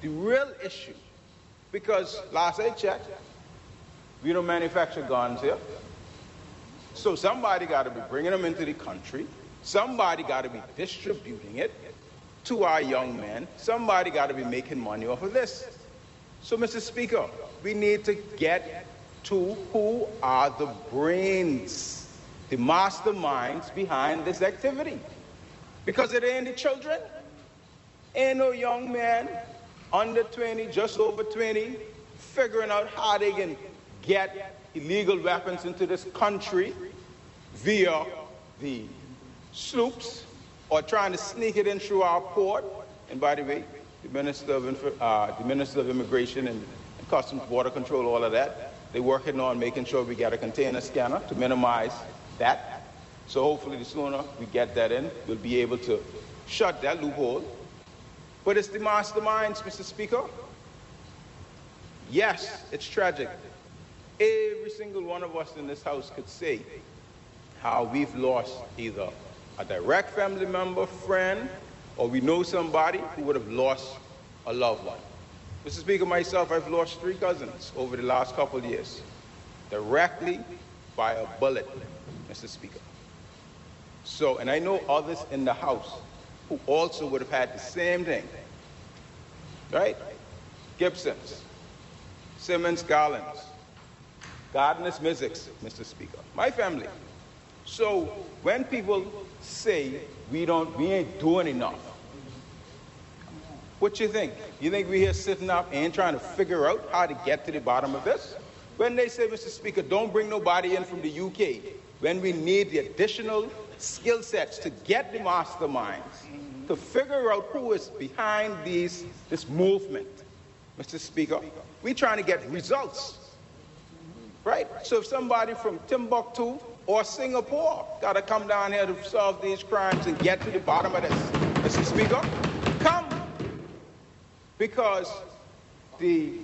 the real issue. Because last I checked, we don't manufacture guns here. So somebody got to be bringing them into the country. Somebody got to be distributing it to our young men. Somebody got to be making money off of this. So, Mr. Speaker, we need to get to who are the brains, the masterminds behind this activity. Because it ain't the children, ain't no young man under 20, just over 20, figuring out how they can get illegal weapons into this country via the sloops or trying to sneak it in through our port. And by the way, the Minister of, uh, the Minister of Immigration and, and Customs Border Control, all of that, they're working on making sure we get a container scanner to minimize that. So hopefully the sooner we get that in, we'll be able to shut that loophole. But it's the masterminds, Mr. Speaker. Yes, it's tragic. Every single one of us in this house could say how we've lost either a direct family member, friend, or we know somebody who would have lost a loved one. Mr. Speaker, myself, I've lost three cousins over the last couple of years, directly by a bullet, Mr. Speaker. So, and I know others in the House who also would have had the same thing, right? Gibsons, Simmons Garlands, Gardner's Missicks, Mr. Speaker. My family. So when people say we don't, we ain't doing enough, what you think? You think we're here sitting up and trying to figure out how to get to the bottom of this? When they say, Mr. Speaker, don't bring nobody in from the UK, when we need the additional skill sets to get the masterminds, to figure out who is behind these, this movement, Mr. Speaker, we're trying to get results. Right? So if somebody from Timbuktu or Singapore got to come down here to solve these crimes and get to the bottom of this, Mr. Speaker. Because the,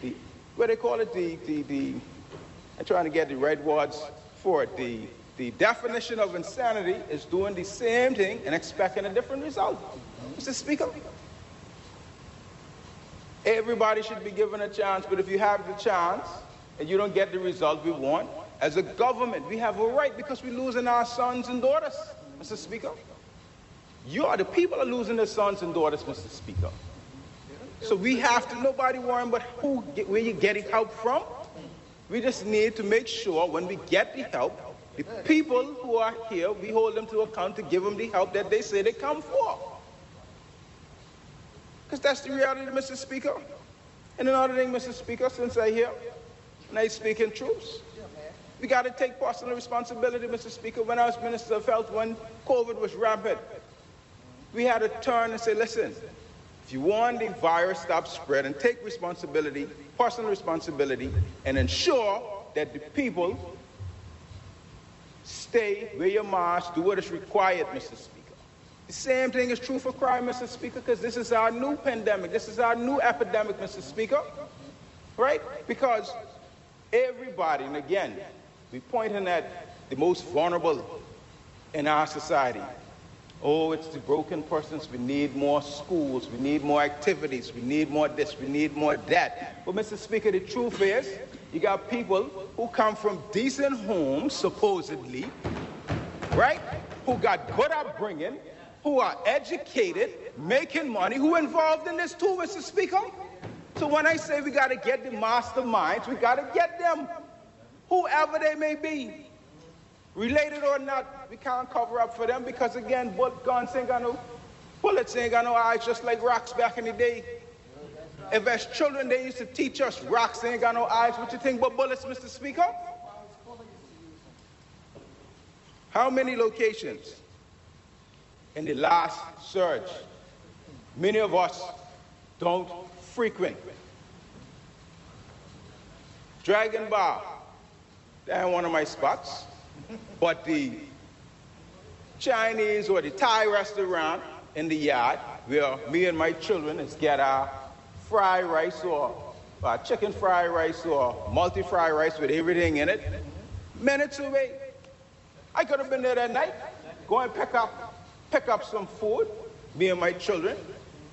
the what they call it, the, the, the, I'm trying to get the right words for it, the, the definition of insanity is doing the same thing and expecting a different result. Mr. Speaker, everybody should be given a chance, but if you have the chance, and you don't get the result we want, as a government, we have a right because we're losing our sons and daughters, Mr. Speaker. You are the people are losing their sons and daughters, Mr. Speaker. So we have to, nobody worrying but who, where you getting help from. We just need to make sure when we get the help, the people who are here, we hold them to account to give them the help that they say they come for. Because that's the reality, Mr. Speaker. And another thing, Mr. Speaker, since I hear, and I speak in truth. We got to take personal responsibility, Mr. Speaker. When I was Minister of Health, when COVID was rampant, we had to turn and say, listen, if you want the virus stop spreading, take responsibility, personal responsibility, and ensure that the people stay, wear your mask, do what is required, Mr. Speaker. The same thing is true for crime, Mr. Speaker, because this is our new pandemic. This is our new epidemic, Mr. Speaker. Right? Because everybody, and again, we're pointing at the most vulnerable in our society. Oh, it's the broken persons. We need more schools. We need more activities. We need more this. We need more that. But, Mr. Speaker, the truth is, you got people who come from decent homes, supposedly, right? Who got good upbringing, who are educated, making money, who involved in this too, Mr. Speaker. So when I say we got to get the masterminds, we got to get them, whoever they may be. Related or not, we can't cover up for them because, again, bullet guns ain't got no, bullets ain't got no eyes, just like rocks back in the day. If as children they used to teach us rocks ain't got no eyes, what you think about bullets, Mr. Speaker? How many locations in the last surge many of us don't frequent? Dragon Bar, that one of my spots. But the Chinese or the Thai restaurant in the yard where me and my children is get our fried rice or uh, chicken fried rice or multi fried rice with everything in it, minutes away. I could have been there that night, go and pick up, pick up some food, me and my children,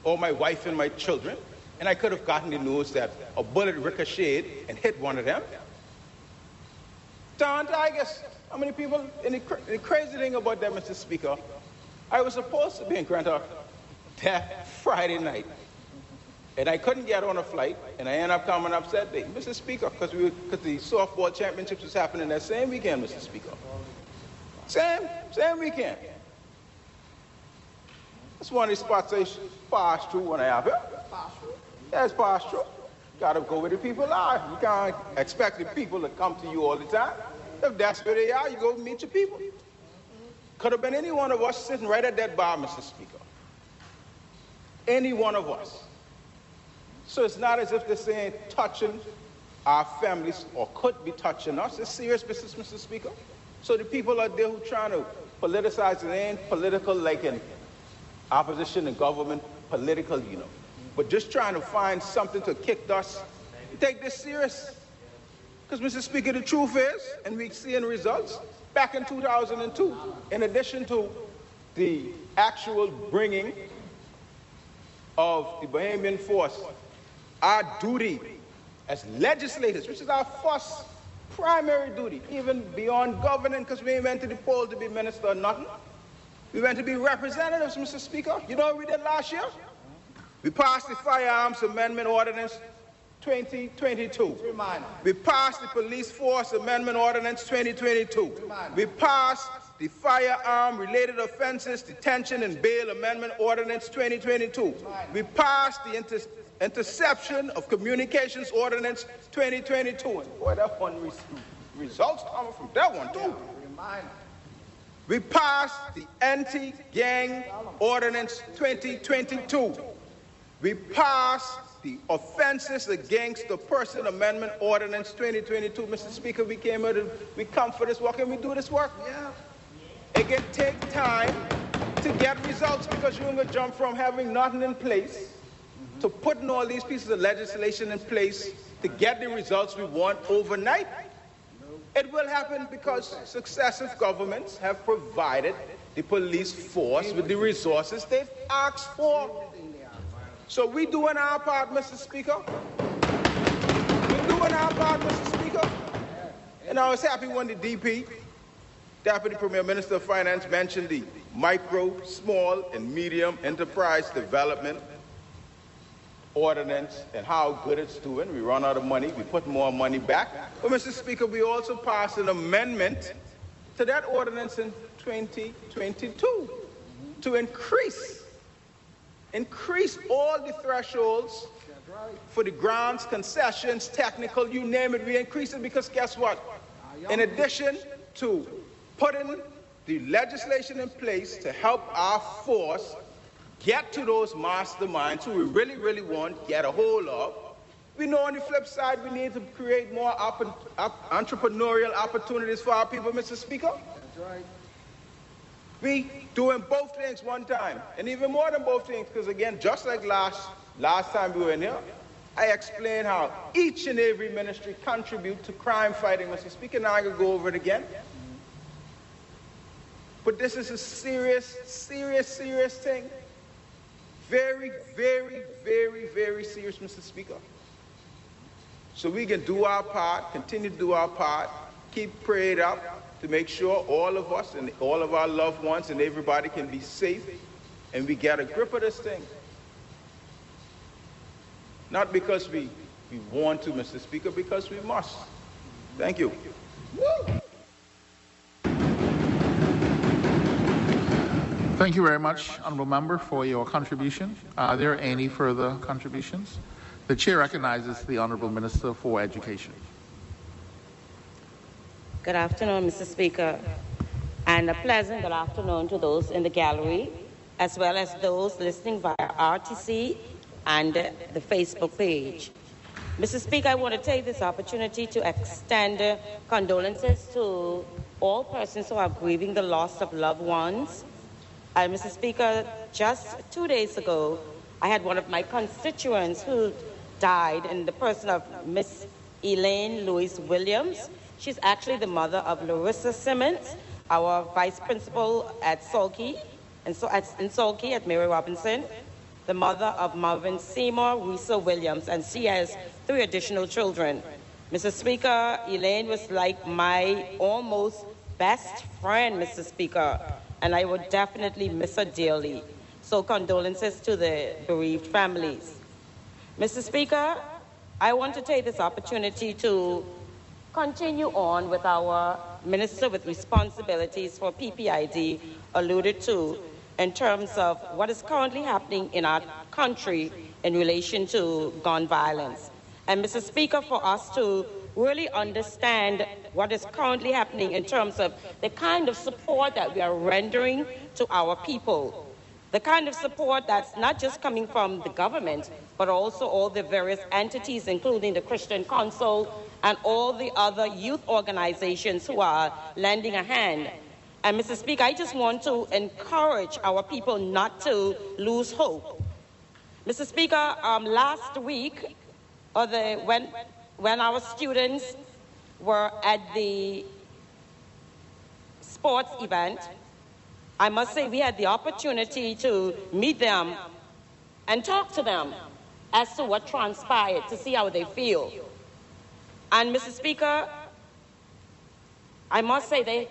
or my wife and my children, and I could have gotten the news that a bullet ricocheted and hit one of them. Don Tigers, how many people? And the, the, crazy thing about that, Mr. Speaker, I was supposed to be in Grand that Friday night. And I couldn't get on a flight, and I ended up coming up Saturday. Mr. Speaker, because we because the softball championships was happening that same weekend, Mr. Speaker. Same, same weekend. That's one of the spots I should pass through when I have it. It's pass through. Gotta go where the people are. You can't expect the people to come to you all the time. If that's where they are, you go meet your people. Could have been any one of us sitting right at that bar, Mr. Speaker. Any one of us. So it's not as if they're saying touching our families or could be touching us. It's serious business, Mr. Speaker. So the people out there who trying to politicize it ain't political like in opposition and government, political, you know. But just trying to find something to kick us. Take this serious. Because, Mr. Speaker, the truth is, and we see in results, back in 2002, in addition to the actual bringing of the Bahamian force, our duty as legislators, which is our first primary duty, even beyond governing, because we went to the poll to be minister or nothing. We went to be representatives, Mr. Speaker. You know what we did last year? We passed the Firearms Amendment Ordinance 2022. We passed the Police Force Amendment Ordinance 2022. We passed the Firearm Related Offenses Detention and Bail Amendment Ordinance 2022. We passed the inter Interception of Communications Ordinance 2022. And boy, that one re results coming from that one too. We passed the Anti-Gang Ordinance 2022. We passed the Offenses Against the Person Amendment Ordinance 2022. Mr. Speaker, we came out and we come for this work and we do this work. Yeah. It can take time to get results because you're going to jump from having nothing in place to putting all these pieces of legislation in place to get the results we want overnight. It will happen because successive governments have provided the police force with the resources they've asked for. So we doing our part, Mr. Speaker. We doing our part, Mr. Speaker. And I was happy when the DP, Deputy Premier Minister of Finance, mentioned the micro, small, and medium enterprise development ordinance and how good it's doing. We run out of money, we put more money back. But Mr. Speaker, we also passed an amendment to that ordinance in 2022 to increase increase all the thresholds for the grants, concessions, technical, you name it, we increase it because guess what? In addition to putting the legislation in place to help our force get to those masterminds who we really, really want, get a hold of, we know on the flip side we need to create more op- op- entrepreneurial opportunities for our people, Mr. Speaker. That's right. We doing both things one time, and even more than both things, because again, just like last last time we were in here, I explained how each and every ministry contribute to crime fighting, Mr. Speaker. Now I can go over it again. But this is a serious, serious, serious thing. Very, very, very, very serious, Mr. Speaker. So we can do our part, continue to do our part, keep prayed up to make sure all of us and all of our loved ones and everybody can be safe and we get a grip of this thing. Not because we, we want to, Mr. Speaker, because we must. Thank you.
Thank you very much, Honorable Member, for your contribution. Are there any further contributions? The Chair recognizes the Honorable Minister for Education.
Good afternoon, Mr. Speaker, and a pleasant good afternoon to those in the gallery, as well as those listening via RTC and the Facebook page. Mr. Speaker, I want to take this opportunity to extend condolences to all persons who are grieving the loss of loved ones uh, Mr. Speaker, just two days ago, I had one of my constituents who died in the person of Miss Elaine Louise Williams. She's actually the mother of Larissa Simmons, our vice principal at Salke, and so at, in Salke at Mary Robinson, the mother of Marvin Seymour, Risa Williams, and she has three additional children. Mr. Speaker, Elaine was like my almost best friend, Mr. Speaker and I would definitely miss her dearly. So condolences to the bereaved families. Mr. Speaker, I want to take this opportunity to continue on with our Minister with responsibilities for PPID alluded to in terms of what is currently happening in our country in relation to gun violence. And Mr. Speaker, for us to really understand what is currently happening in terms of the kind of support that we are rendering to our people. The kind of support that's not just coming from the government, but also all the various entities, including the Christian Council and all the other youth organizations who are lending a hand. And Mr. Speaker, I just want to encourage our people not to lose hope. Mr. Speaker, um, last week, or the, when when our students were at the sports event, I must say we had the opportunity to meet them and talk to them as to what transpired to see how they feel. And Mr. Speaker, I must say they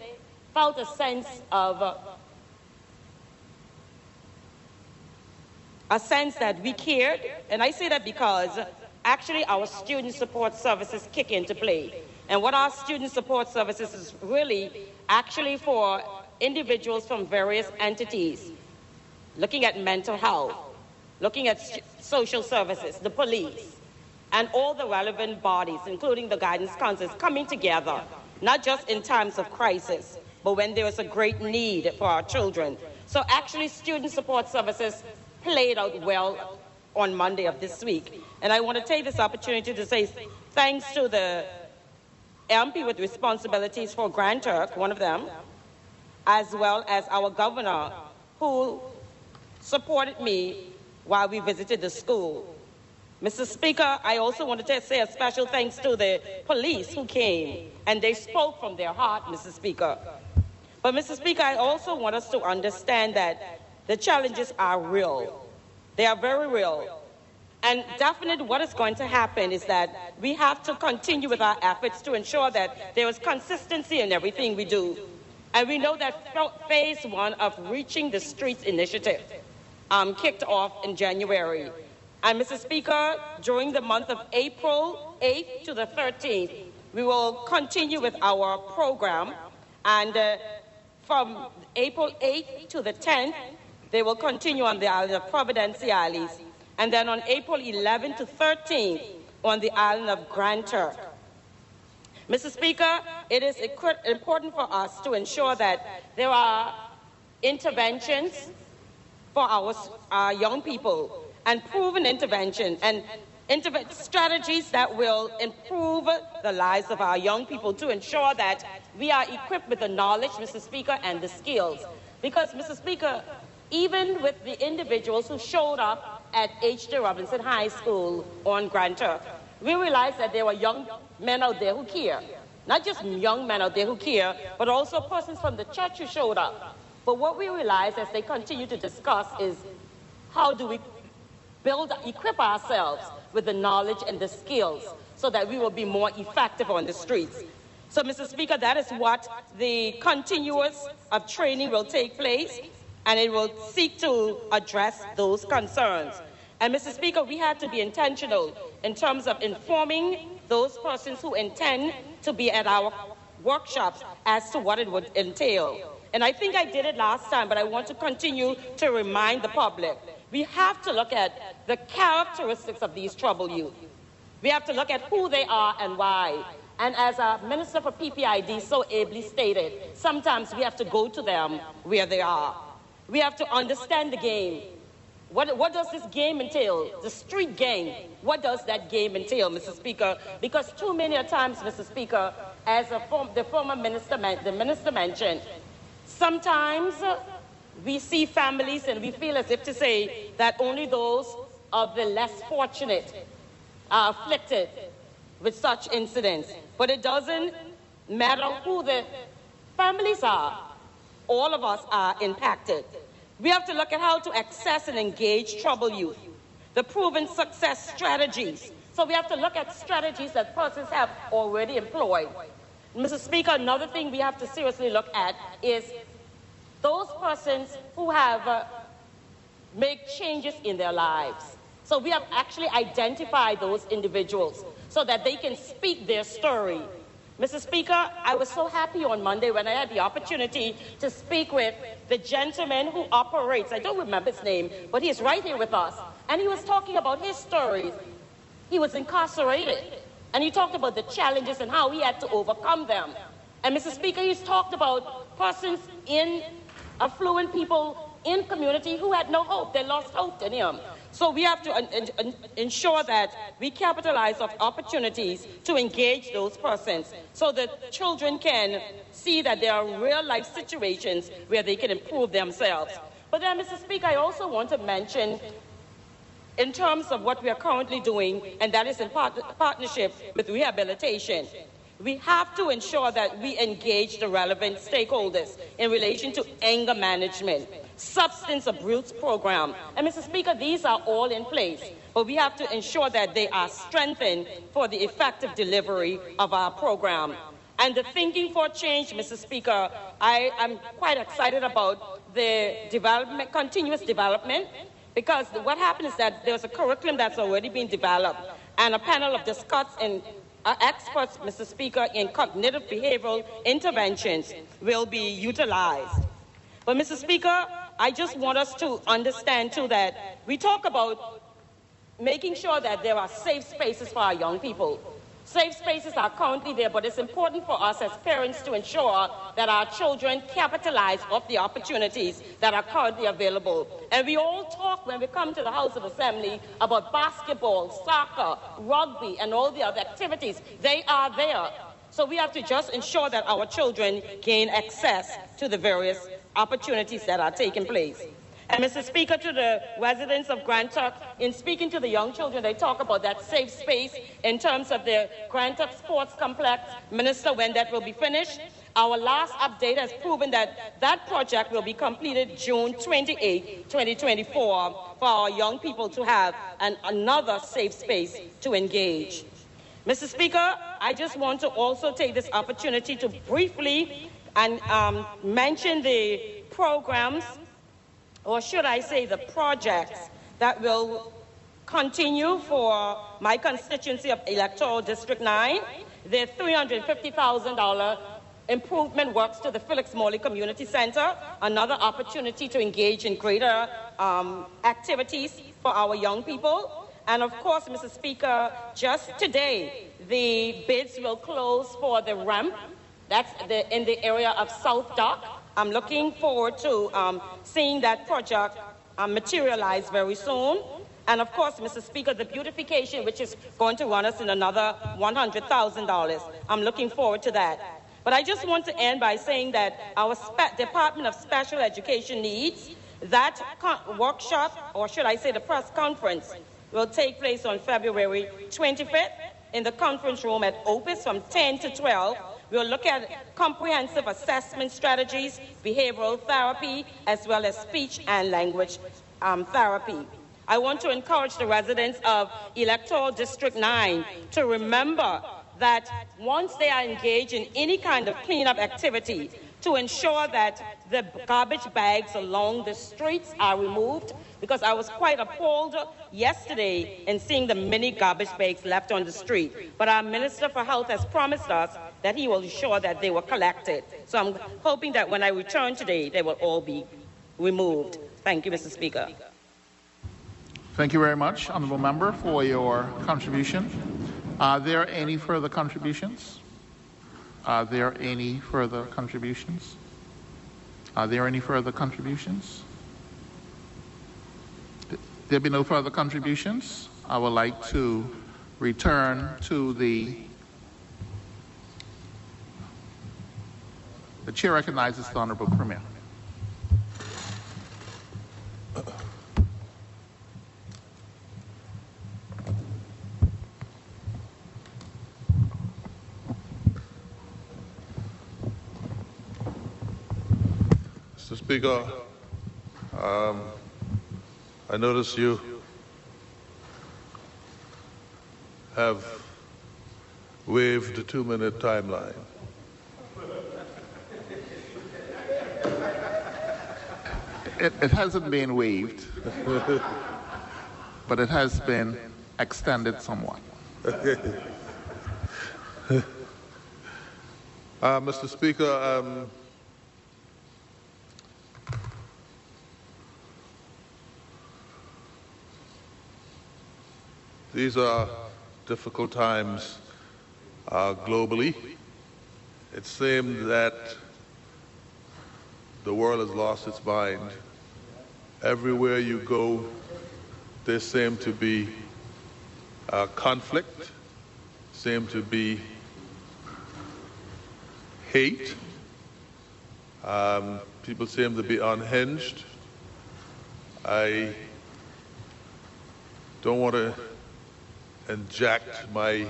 felt a sense of uh, a sense that we cared, and I say that because actually our student support services kick into play. And what our student support services is really actually for individuals from various entities, looking at mental health, looking at social services, the police, and all the relevant bodies, including the guidance councils, coming together, not just in times of crisis, but when there is a great need for our children. So actually, student support services played out well on Monday of this week. And I want to take this opportunity to say thanks to the MP with responsibilities for Grand Turk, one of them, as well as our governor, who supported me while we visited the school. Mr. Speaker, I also want to say a special thanks to the police who came and they spoke from their heart, Mr. Speaker. But, Mr. Speaker, I also want us to understand that the challenges are real. They are very real. And definitely what is going to happen is that we have to continue with our efforts to ensure that there is consistency in everything we do. And we know that phase one of Reaching the Streets initiative um, kicked off in January. And Mr. Speaker, during the month of April 8th to the 13th, we will continue with our program. And uh, from April 8th to the 10th, they will continue on the island of Providenciales, and then on April 11 to 13 on the island of Grand Turk. Mr. Speaker, it is important for us to ensure that there are interventions for our young people and proven intervention and strategies that will improve the lives of our young people to ensure that we are equipped with the knowledge, Mr. Speaker, and the skills. Because, Mr. Speaker, even with the individuals who showed up at H.J. Robinson High School on Grand we realized that there were young men out there who care. Not just young men out there who care, but also persons from the church who showed up. But what we realize as they continue to discuss is how do we build, equip ourselves with the knowledge and the skills so that we will be more effective on the streets. So, Mr. Speaker, that is what the continuous of training will take place, and it will seek to address those concerns. And, Mr. Speaker, we had to be intentional in terms of informing those persons who intend to be at our workshops as to what it would entail. And I think I did it last time, but I want to continue to remind the public. We have to look at the characteristics of these troubled youth. We have to look at who they are and why. And as a Minister for PPID so ably stated, sometimes we have to go to them where they are. We have to understand the game. What, what does this game entail? The street game. What does that game entail, Mr. Speaker? Because too many times, Mr. Speaker, as form, the former minister, the minister mentioned, sometimes we see families and we feel as if to say that only those of the less fortunate are afflicted with such incidents. But it doesn't matter who the families are. All of us are impacted. We have to look at how to access and engage troubled youth, the proven success strategies. So we have to look at strategies that persons have already employed. Mr. Speaker, another thing we have to seriously look at is those persons who have uh, made changes in their lives. So we have actually identified those individuals so that they can speak their story Mr. Speaker, I was so happy on Monday when I had the opportunity to speak with the gentleman who operates, I don't remember his name, but he's right here with us. And he was talking about his stories. He was incarcerated. And he talked about the challenges and how he had to overcome them. And Mr. Speaker, he's talked about persons in affluent people in community who had no hope. They lost hope in him. So we have to ensure that we capitalize on opportunities to engage those persons so that children can see that there are real life situations where they can improve themselves. But uh, then, Mr. Speaker, I also want to mention in terms of what we are currently doing, and that is in part partnership with rehabilitation. We have to ensure that we engage the relevant stakeholders in relation to anger management substance abuse program. And Mr. Speaker, these are all in place, but we have to ensure that they are strengthened for the effective delivery of our program. And the thinking for change, Mr. Speaker, I am quite excited about the development, continuous development, because what happens is that there's a curriculum that's already been developed, and a panel of discuss and uh, experts, Mr. Speaker, in cognitive behavioral interventions will be utilized. But, Mr. Speaker, I just want us to understand, too, that we talk about making sure that there are safe spaces for our young people. Safe spaces are currently there, but it's important for us as parents to ensure that our children capitalize off the opportunities that are currently available. And we all talk when we come to the House of Assembly about basketball, soccer, rugby, and all the other activities. They are there. So we have to just ensure that our children gain access to the various opportunities that are taking place. And Mr. Speaker, to the residents of Grand in speaking to the young children, they talk about that safe space in terms of the Grand Sports Complex. Minister, when that will be finished. Our last update has proven that that project will be completed June 28, 2024, for our young people to have an, another safe space to engage. Mr. Speaker, I just want to also take this opportunity to briefly and um, mention the programs, or should I say the projects, that will continue for my constituency of Electoral District 9. The $350,000 improvement works to the Felix Morley Community Center, another opportunity to engage in greater um, activities for our young people. And of course, Mr. Speaker, just today, the bids will close for the ramp that's the, in the area of South Dock. I'm looking forward to um, seeing that project um, materialize very soon. And of course, Mr. Speaker, the beautification, which is going to run us in another $100,000. I'm looking forward to that. But I just want to end by saying that our Department of Special Education needs that workshop, or should I say the press conference, will take place on February 25th in the conference room at Opus from 10 to 12 We'll look at comprehensive assessment strategies, behavioral therapy, as well as speech and language um, therapy. I want to encourage the residents of Electoral District 9 to remember that once they are engaged in any kind of cleanup activity, to ensure that the garbage bags along the streets are removed because I was quite appalled yesterday in seeing the many garbage bags left on the street. But our Minister for Health has promised us that he will ensure that they were collected. So I'm hoping that when I return today, they will all be removed. Thank you, Mr. Speaker.
Thank you very much, Honourable Member, for your contribution. Are there any further contributions? Are there any further contributions? Are there any further contributions? There be no further contributions. I would like to return to the the chair recognizes the honorable premier.
Mr. Speaker, um, I notice you have waived the two-minute timeline.
It, it hasn't been waived, but it has been extended somewhat.
uh, Mr. Speaker, um, These are difficult times uh, globally. It seems that the world has lost its mind. Everywhere you go, there seem to be uh, conflict, seem to be hate. Um, people seem to be unhinged. I don't want to inject my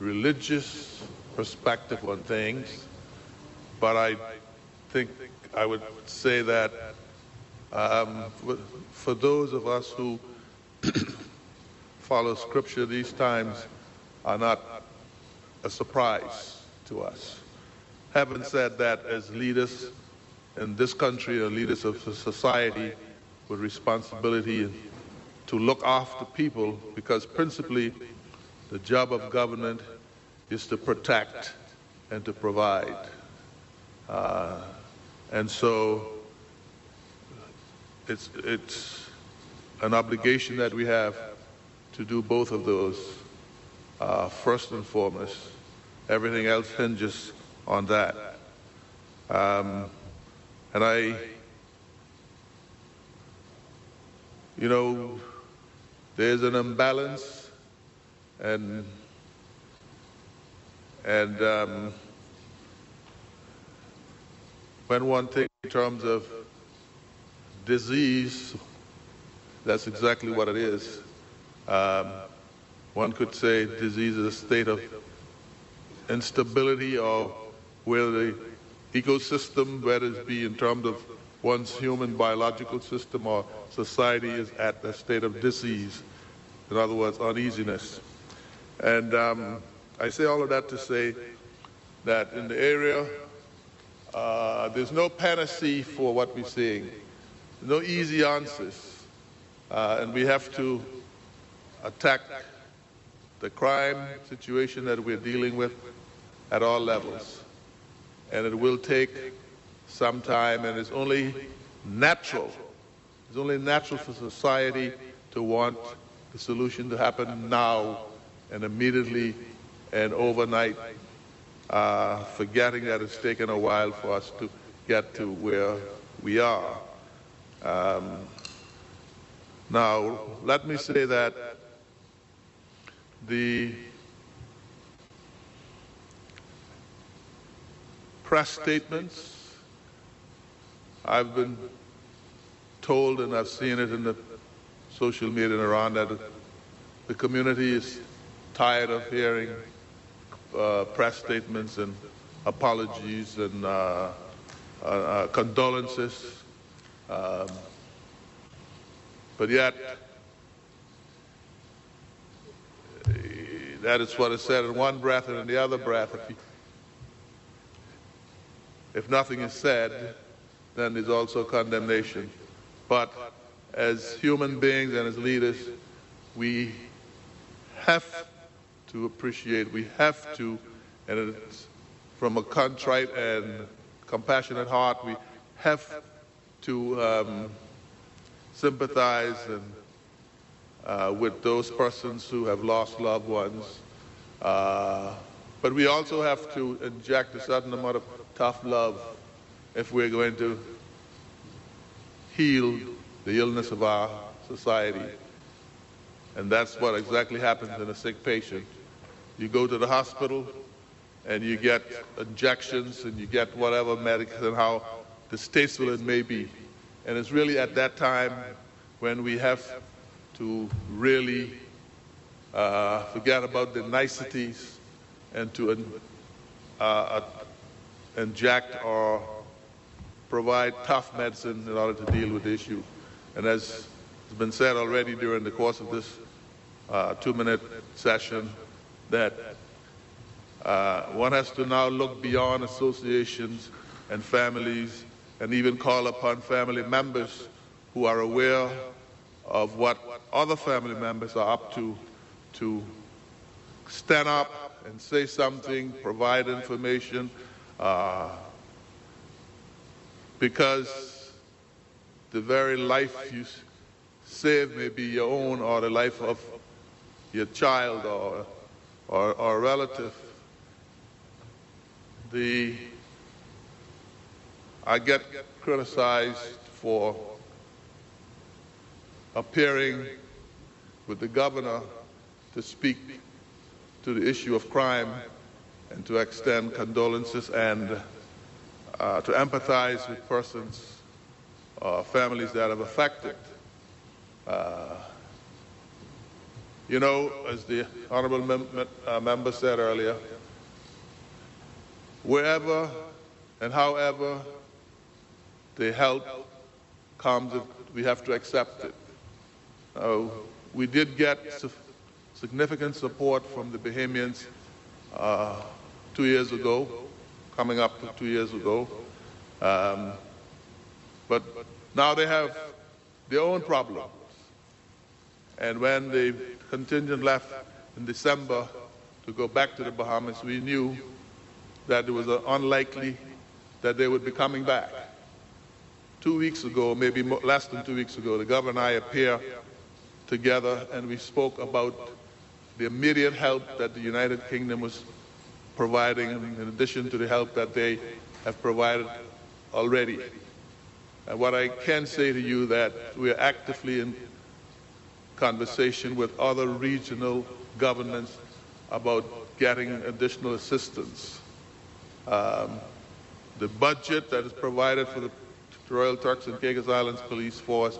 religious perspective on things, but I think I would say that um, for those of us who follow Scripture, these times are not a surprise to us. Having said that, as leaders in this country or leaders of society with responsibility to look after people because principally the job of government is to protect and to provide. Uh, and so it's, it's an obligation that we have to do both of those uh, first and foremost. Everything else hinges on that. Um, and I, you know, there's an imbalance and and um, when one thinks in terms of disease, that's exactly what it is. Um, one could say disease is a state of instability or where the ecosystem, whether it be in terms of one's human biological system or society is at a state of disease. In other words, uneasiness. And um, I say all of that to say that in the area, uh, there's no panacea for what we're seeing, no easy answers. Uh, and we have to attack the crime situation that we're dealing with at all levels. And it will take some time, and it's only natural. It's only natural for society to want the solution to happen now and immediately and overnight, uh, forgetting that it's taken a while for us to get to where we are. Um, now, let me say that the press statements I've been told and I've seen it in the social media and around that the community is tired of hearing uh, press statements and apologies and uh, uh, uh, condolences. Um, but yet, that is what is said in one breath, and in the other breath, if, you, if nothing is said, then there's also condemnation. But as human beings and as leaders, we have to appreciate, we have to, and from a contrite and compassionate heart, we have to um, sympathize and uh, with those persons who have lost loved ones. Uh, but we also have to inject a certain amount of tough love if we're going to heal the illness of our society. And that's what exactly happens in a sick patient. You go to the hospital and you get injections and you get whatever medicine, how distasteful it may be. And it's really at that time when we have to really uh, forget about the niceties and to uh, uh, inject or provide tough medicine in order to deal with the issue. And as has been said already during the course of this uh, two-minute session, that uh, one has to now look beyond associations and families and even call upon family members who are aware of what other family members are up to to stand up and say something, provide information, uh, because the very life you save may be your own or the life of your child or, or, or relative. The, I get criticized for appearing with the governor to speak to the issue of crime and to extend condolences and uh, to empathize with persons, uh, families that have affected. Uh, you know, as the honorable mem uh, member said earlier, wherever and however the help comes, we have to accept it. Uh, we did get significant support from the Bahamians uh, two years ago, coming up to two years ago. Um, but now they have their own problems. And when the contingent left in December to go back to the Bahamas, we knew that it was unlikely that they would be coming back. Two weeks ago, maybe less than two weeks ago, the governor and I appeared together and we spoke about the immediate help that the United Kingdom was providing in addition to the help that they have provided already. And what I can say to you that we are actively in conversation with other regional governments about getting additional assistance. Um, the budget that is provided for the Royal Turks and Caicos Islands Police Force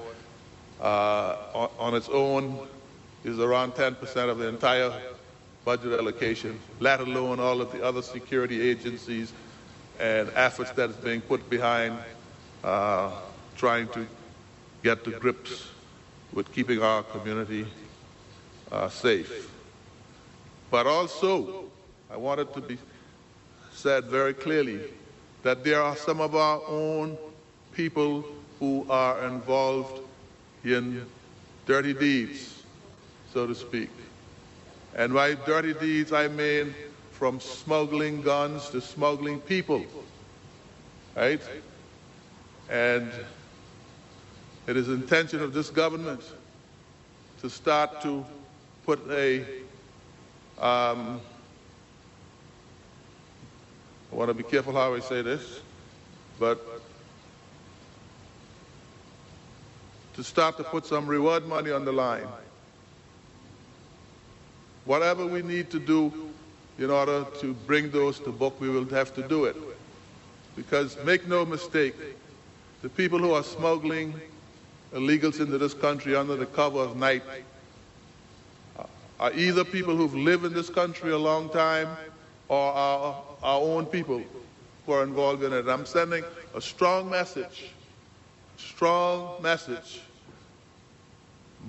uh, on, on, its own is around 10% of the entire budget allocation, let alone all of the other security agencies and efforts that is being put behind uh, trying to get to grips with keeping our community uh, safe. But also, I wanted to be said very clearly that there are some of our own people who are involved in dirty deeds, so to speak. And by dirty deeds, I mean from smuggling guns to smuggling people, right? And it is intention of this government to start to put a um, I want to be careful how I say this, but to start to put some reward money on the line. Whatever we need to do in order to bring those to book, we will have to do it. Because make no mistake, the people who are smuggling illegals into this country under the cover of night are either people who've lived in this country a long time or our, our own people who are involved in it. I'm sending a strong message, strong message.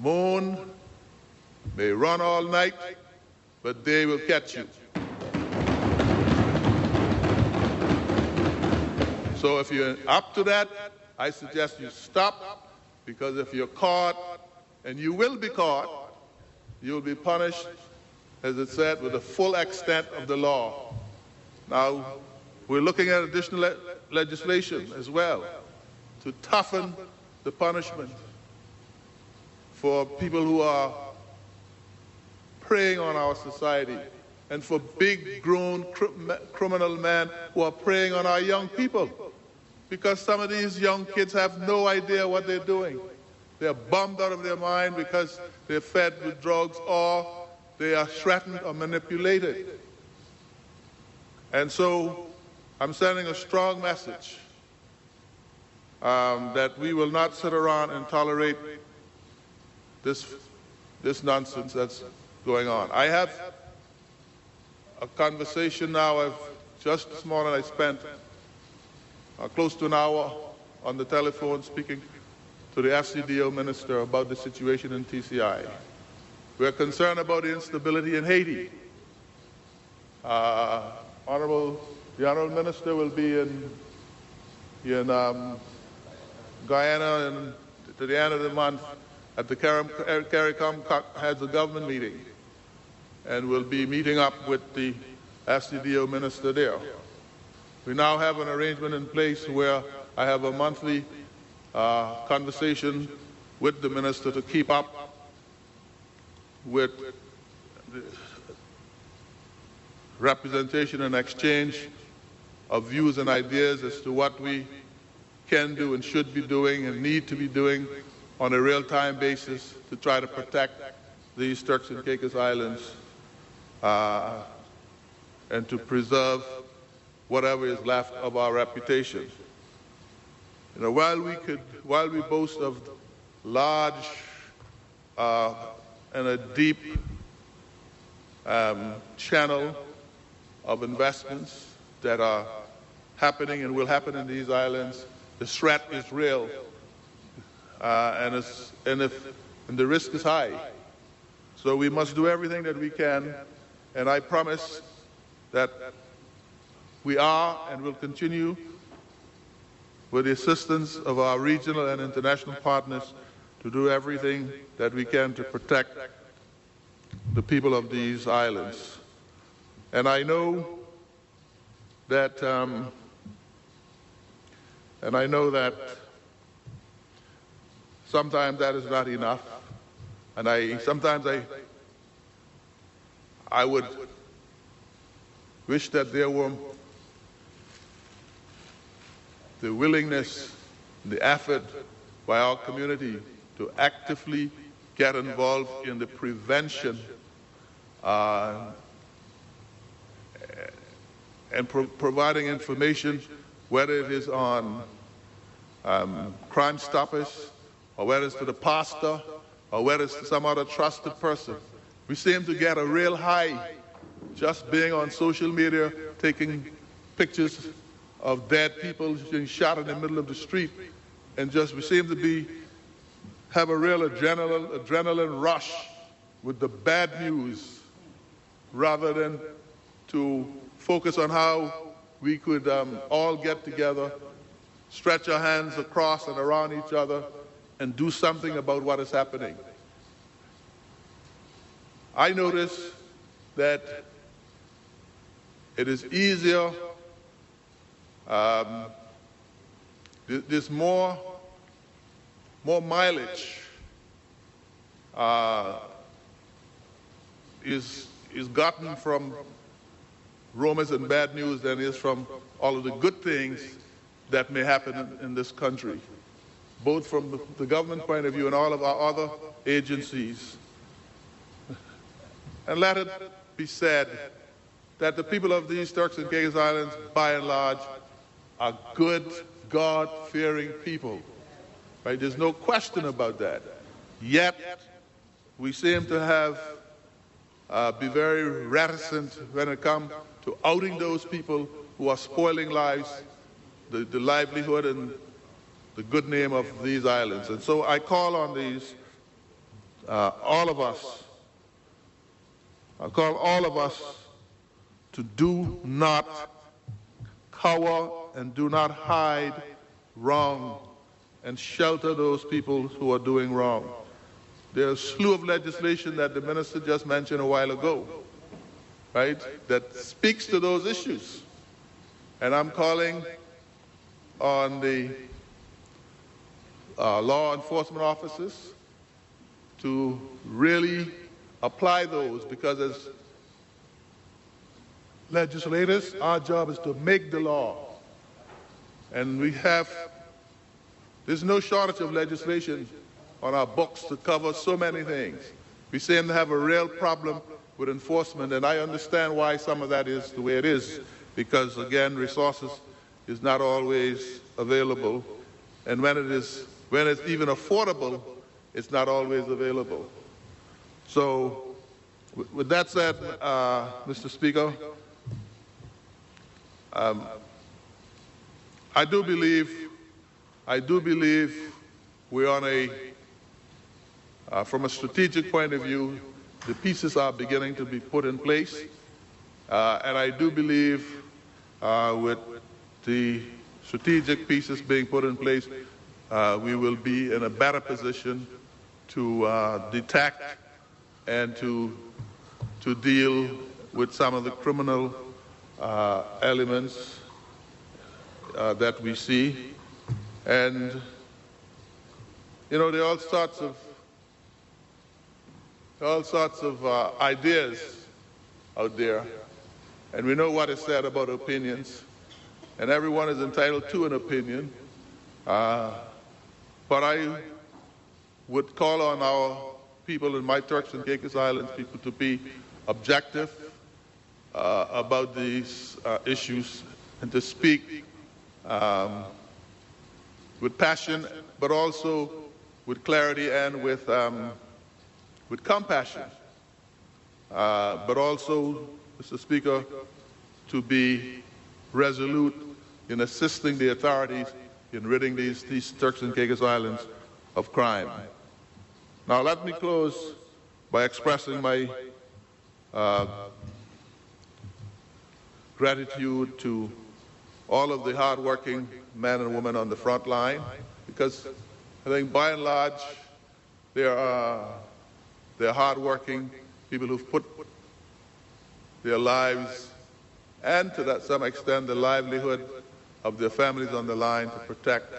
Moon may run all night, but they will catch you. So if you're up to that, I suggest you stop because if you're caught, and you will be caught, you'll be punished, as it said, with the full extent of the law. Now, we're looking at additional le legislation as well to toughen the punishment for people who are preying on our society and for big grown cr criminal men who are preying on our young people because some of these young kids have no idea what they're doing. They're bummed out of their mind because they're fed with drugs or they are threatened or manipulated. And so I'm sending a strong message um, that we will not sit around and tolerate this, this nonsense that's going on. I have a conversation now. I've, just this morning I spent uh, close to an hour on the telephone speaking to the FCDO minister about the situation in TCI. We're concerned about the instability in Haiti. Uh, Honorable, the Honorable Minister will be in, in um, Guyana and to the end of the month at the CARICOM has a government meeting and we'll be meeting up with the FCDO minister there. We now have an arrangement in place where I have a monthly uh, conversation with the minister to keep up with representation and exchange of views and ideas as to what we can do and should be doing and need to be doing on a real-time basis to try to protect these Turks and Caicos Islands uh, and to preserve whatever is left of our reputation. You know, while we could, while we boast of large uh, and a deep um, channel of investments that are happening and will happen in these islands, the threat is real, uh, and, and, if, and the risk is high. So we must do everything that we can, and I promise that we are and will continue with the assistance of our regional and international partners to do everything that we can to protect the people of these islands. And I know that, um, and I know that sometimes that is not enough. And I, sometimes I, I would wish that there were the willingness, the effort by our community to actively get involved in the prevention uh, and pro providing information, whether it is on um, Crime Stoppers, or whether it's to the pastor, or whether it's to some other trusted person. We seem to get a real high just being on social media, taking pictures of dead people being shot in the middle of the street, and just we seem to be have a real adrenaline, adrenaline rush with the bad news rather than to focus on how we could um, all get together, stretch our hands across and around each other, and do something about what is happening. I notice that it is easier um, there's more, more mileage uh, is, is gotten from rumors and bad news than is from all of the good things that may happen in, in this country, both from the, government point of view and all of our other agencies. And let it be said that the people of these Turks and Caicos Islands, by and large, are good, God fearing people. Right? There's no question about that. Yet, we seem to have uh, be very reticent when it comes to outing those people who are spoiling lives, the, the livelihood and the good name of these islands. And so I call on these, uh, all of us, I call all of us to do not cower and do not hide wrong and shelter those people who are doing wrong. There's a slew of legislation that the minister just mentioned a while ago, right, that speaks to those issues. And I'm calling on the uh, law enforcement officers to really apply those because as legislators, our job is to make the law. And we have, there's no shortage of legislation on our books to cover so many things. We seem to have a real problem with enforcement, and I understand why some of that is the way it is, because again, resources is not always available, and when it is, when it's even affordable, it's not always available. So, with that said, uh, Mr. Speaker, um, I do believe, I do believe we're on a, uh, from a strategic point of view, the pieces are beginning to be put in place. Uh, and I do believe uh, with the strategic pieces being put in place, uh, we will be in a better position to uh, detect and to, to deal with some of the criminal uh, elements uh, that we see. And, you know, there are all sorts of, all sorts of uh, ideas out there. And we know what is said about opinions. And everyone is entitled to an opinion. Uh, but I would call on our people in my Turks and Caicos Islands, people to be objective uh, about these uh, issues and to speak um, with passion, but also with clarity and with, um, with compassion. Uh, but also, Mr. Speaker, to be resolute in assisting the authorities in ridding these, these Turks and Caicos Islands of crime. Now, let me close by expressing my uh, gratitude to all of the hardworking men and women on the front line because I think by and large they are they're hardworking people who've put their lives and to that some extent the livelihood of their families on the line to protect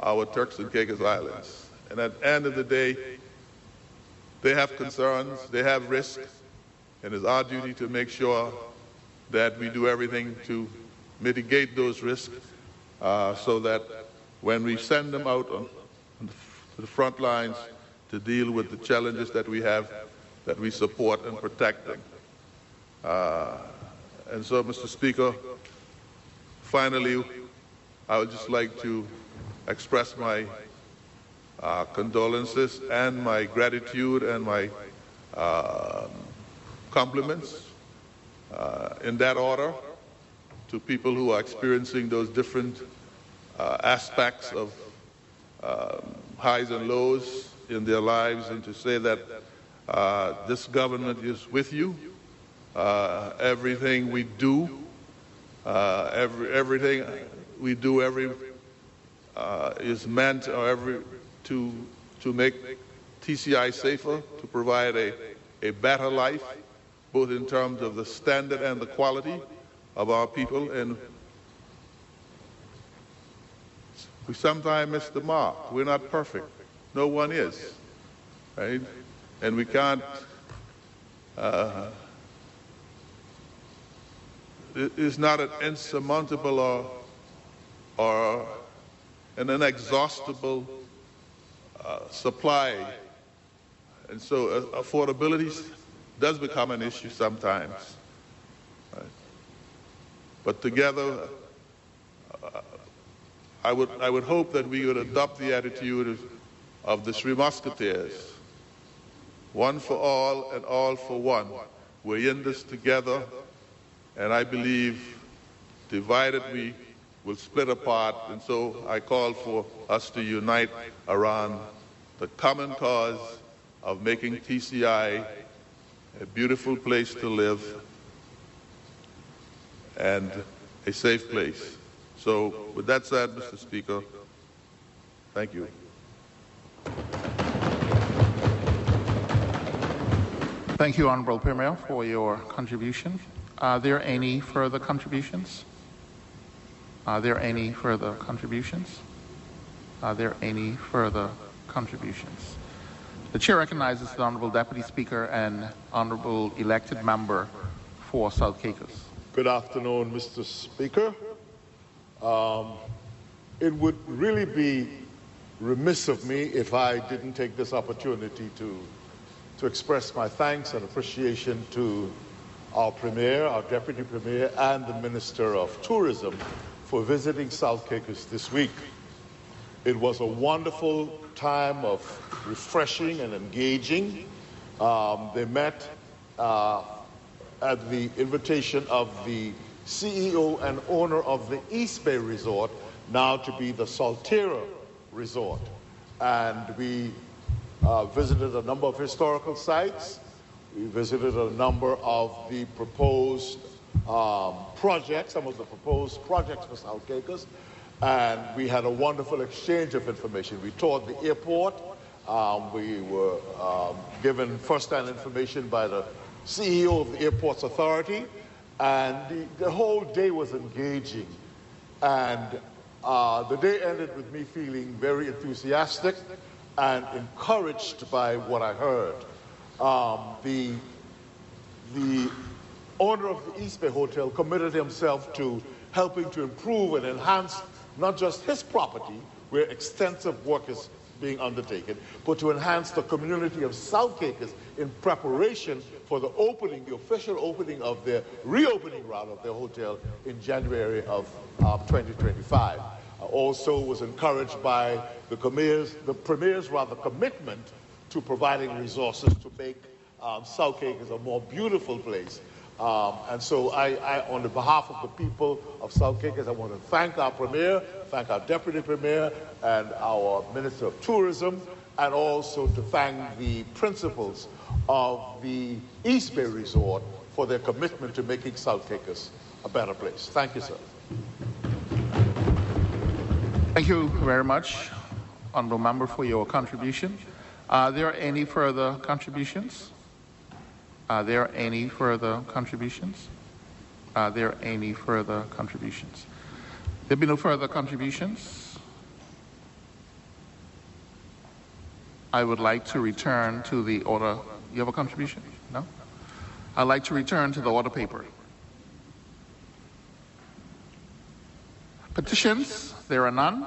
our Turks and Caicos Islands. And at the end of the day, they have concerns, they have risks, and it's our duty to make sure that we do everything to mitigate those risks uh, so that when we send them out on, on the front lines to deal with the challenges that we have, that we support and protect them. Uh, and so, Mr. Speaker, finally, I would just like to express my uh, condolences and my gratitude and my uh, compliments uh, in that order to people who are experiencing those different uh, aspects of um, highs and lows in their lives and to say that uh, this government is with you. Uh, everything we do, uh, every, everything we do every uh, is meant or every to to make TCI safer, to provide a, a better life both in terms of the standard and the quality of our people. And we sometimes miss the mark. We're not perfect. No one is. Right? And we can't. Uh, it's not an insurmountable or, or an inexhaustible uh, supply. And so uh, affordability does become an issue sometimes. Right? But together, uh, I, would, I would hope that we would adopt the attitude of, of the Three Musketeers. one for all and all for one. We're in this together, and I believe divided we will split apart. And so I call for us to unite around the common cause of making TCI a beautiful place to live and a safe place. So, with that said, Mr. Speaker, thank you.
Thank you, Honorable Premier, for your contribution. Are there any further contributions? Are there any further contributions? Are there any further contributions? The chair recognizes the Honorable Deputy Speaker and Honorable elected member for South Caicos.
Good afternoon, Mr. Speaker. Um, it would really be remiss of me if I didn't take this opportunity to to express my thanks and appreciation to our Premier, our Deputy Premier, and the Minister of Tourism for visiting South Caicos this week. It was a wonderful time of refreshing and engaging. Um, they met uh, at the invitation of the CEO and owner of the East Bay Resort, now to be the Salterra Resort. And we uh, visited a number of historical sites. We visited a number of the proposed um, projects, some of the proposed projects for South Caicos, and we had a wonderful exchange of information. We toured the airport. Um, we were um, given first-hand information by the CEO of the Airports Authority, and the, the whole day was engaging. And uh, the day ended with me feeling very enthusiastic and encouraged by what I heard. Um, the, the owner of the East Bay Hotel committed himself to helping to improve and enhance not just his property, where extensive work is being undertaken, but to enhance the community of South Caicos in preparation for the opening, the official opening of their reopening route of their hotel in January of uh, 2025 also was encouraged by the the premier's rather commitment to providing resources to make um, South Caicos a more beautiful place. Um, and so I, I, on the behalf of the people of South Caicos, I want to thank our premier, thank our deputy premier, and our minister of tourism, and also to thank the principals of the East Bay Resort for their commitment to making South Caicos a better place. Thank you, sir.
Thank you very much, Honourable Member, for your contribution. Are there any further contributions? Are there any further contributions? Are there any further contributions? There be no further contributions. I would like to return to the order. You have a contribution? No? I'd like to return to the order paper. Petitions, there are none.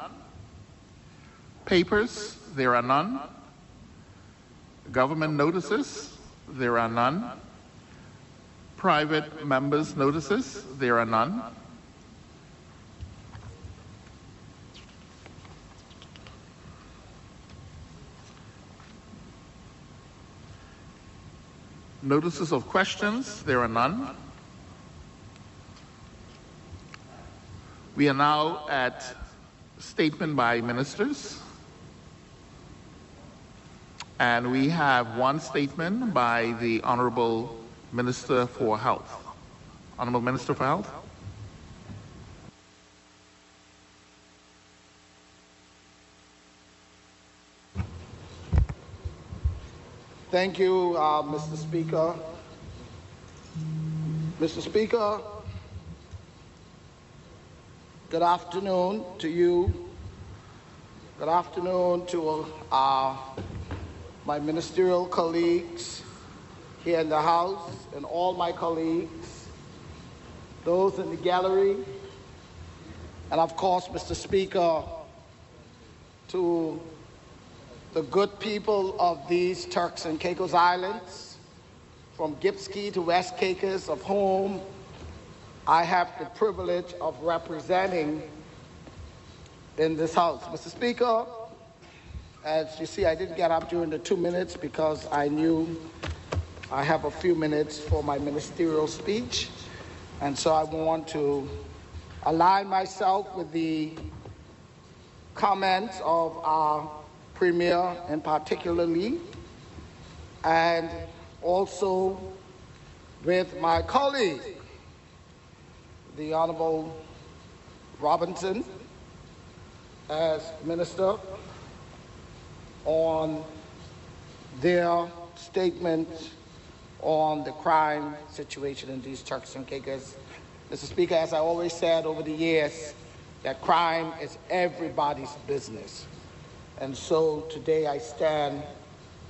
Papers, there are none. Government notices, there are none. Private members' notices, there are none. Notices of questions, there are none. We are now at statement by ministers. And we have one statement by the Honorable Minister for Health. Honorable Minister for Health.
Thank you, uh, Mr. Speaker. Mr. Speaker, Good afternoon to you. Good afternoon to uh, my ministerial colleagues here in the House and all my colleagues, those in the gallery, and of course, Mr. Speaker, to the good people of these Turks and Caicos Islands, from Cay to West Caicos, of whom I have the privilege of representing in this House. Mr. Speaker, As you see, I didn't get up during the two minutes because I knew I have a few minutes for my ministerial speech. And so I want to align myself with the comments of our Premier in particularly, and also with my colleague, the Honorable Robinson, as Minister, on their statement on the crime situation in these Turks and Caicos. Mr. Speaker, as I always said over the years, that crime is everybody's business. And so today I stand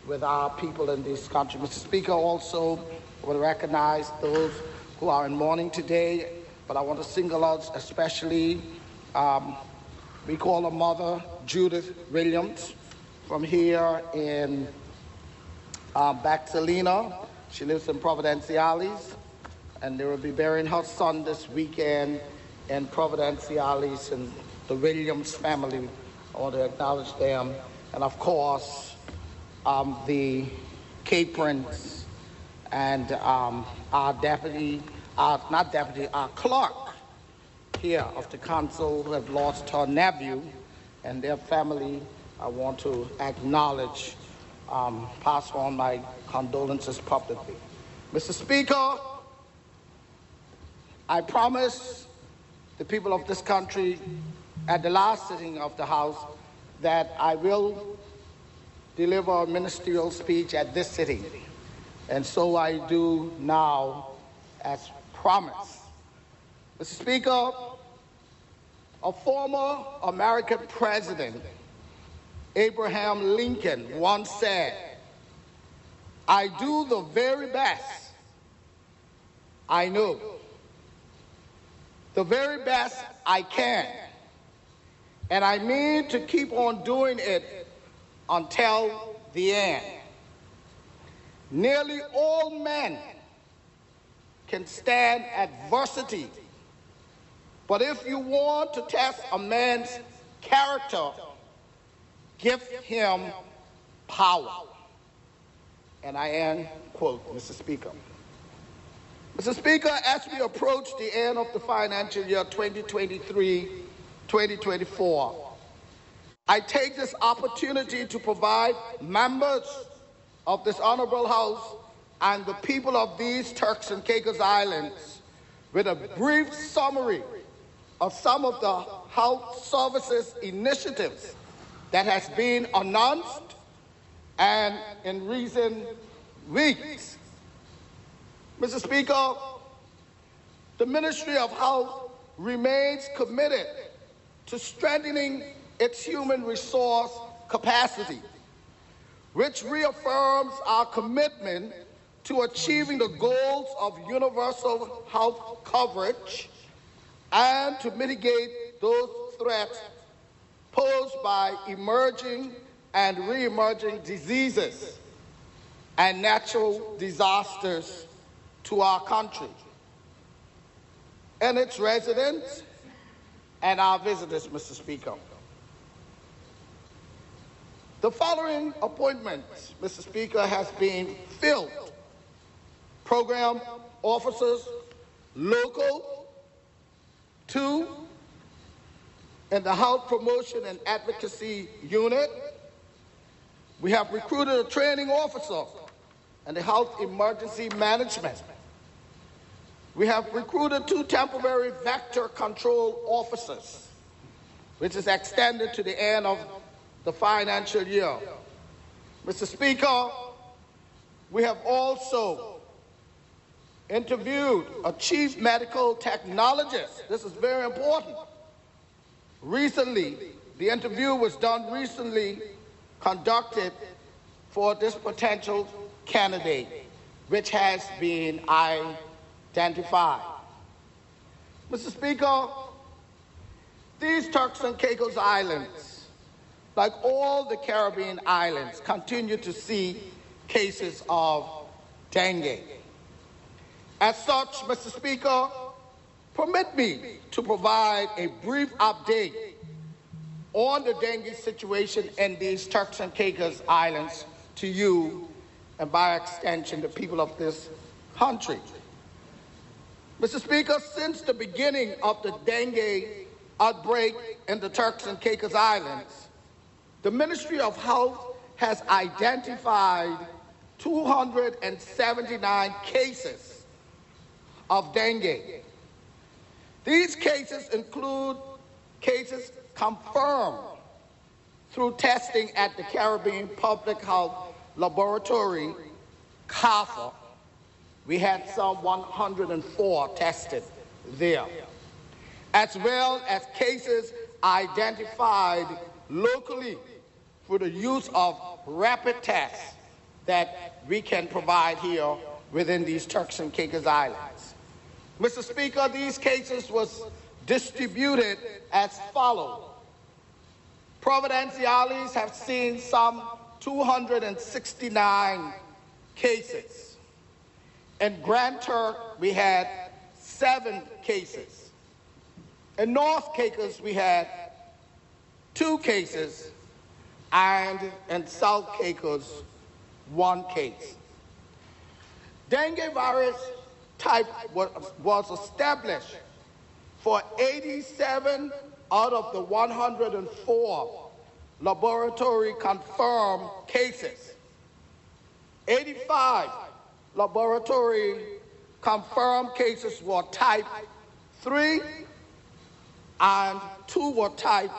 with our people in this country. Mr. Speaker, also I want to recognize those who are in mourning today, but I want to single out especially, um, we call her mother, Judith Williams, from here in um, Back Salina. She lives in Providenciales, and they will be burying her son this weekend in Providenciales and the Williams family. I want to acknowledge them. And of course, um, the Caprins and um, our deputy, our, not deputy, our clerk here of the council who have lost her nephew and their family. I want to acknowledge, um, pass on my condolences publicly. Mr. Speaker, I promise the people of this country at the last sitting of the House that I will deliver a ministerial speech at this sitting. And so I do now as promised. Mr. Speaker, a former American president, Abraham Lincoln, once said, I do the very best I know the very best I can. And I mean to keep on doing it until the end. Nearly all men can stand adversity. But if you want to test a man's character, give him power. And I end, quote, Mr. Speaker. Mr. Speaker, as we approach the end of the financial year 2023-2024, I take this opportunity to provide members of this honorable house and the people of these Turks and Caicos Islands with a brief summary of some of the health services initiatives that has been announced and in recent weeks Mr. Speaker, the Ministry of Health remains committed to strengthening its human resource capacity, which reaffirms our commitment to achieving the goals of universal health coverage and to mitigate those threats posed by emerging and re-emerging diseases and natural disasters to our country and its residents and our visitors, Mr. Speaker. The following appointments, Mr. Speaker, has been filled. Program officers, local, two, in the Health Promotion and Advocacy Unit. We have recruited a training officer and the Health Emergency Management. We have recruited two temporary vector control officers, which is extended to the end of the financial year. Mr. Speaker, we have also interviewed a chief medical technologist. This is very important. Recently, the interview was done recently, conducted for this potential candidate, which has been identified. Mr. Speaker, these Turks and Caicos Islands, like all the Caribbean islands, continue to see cases of dengue. As such, Mr. Speaker, permit me to provide a brief update on the dengue situation in these Turks and Caicos Islands to you and by extension the people of this country. Mr. Speaker, since the beginning of the dengue outbreak in the Turks and Caicos Islands, the Ministry of Health has identified 279 cases of dengue. These cases include cases confirmed through testing at the Caribbean Public Health Laboratory, CARPHA. We had some 104 tested there, as well as cases identified locally for the use of rapid tests that we can provide here within these Turks and Caicos Islands. Mr. Speaker, these cases was distributed as follows. Providenciales have seen some 269 cases. In Grand Turk, we had seven cases. In North Caicos, we had two cases, and in South Caicos, one case. Dengue virus type was established for 87 out of the 104 laboratory confirmed cases. 85 laboratory confirmed cases were type 3 and 2 were type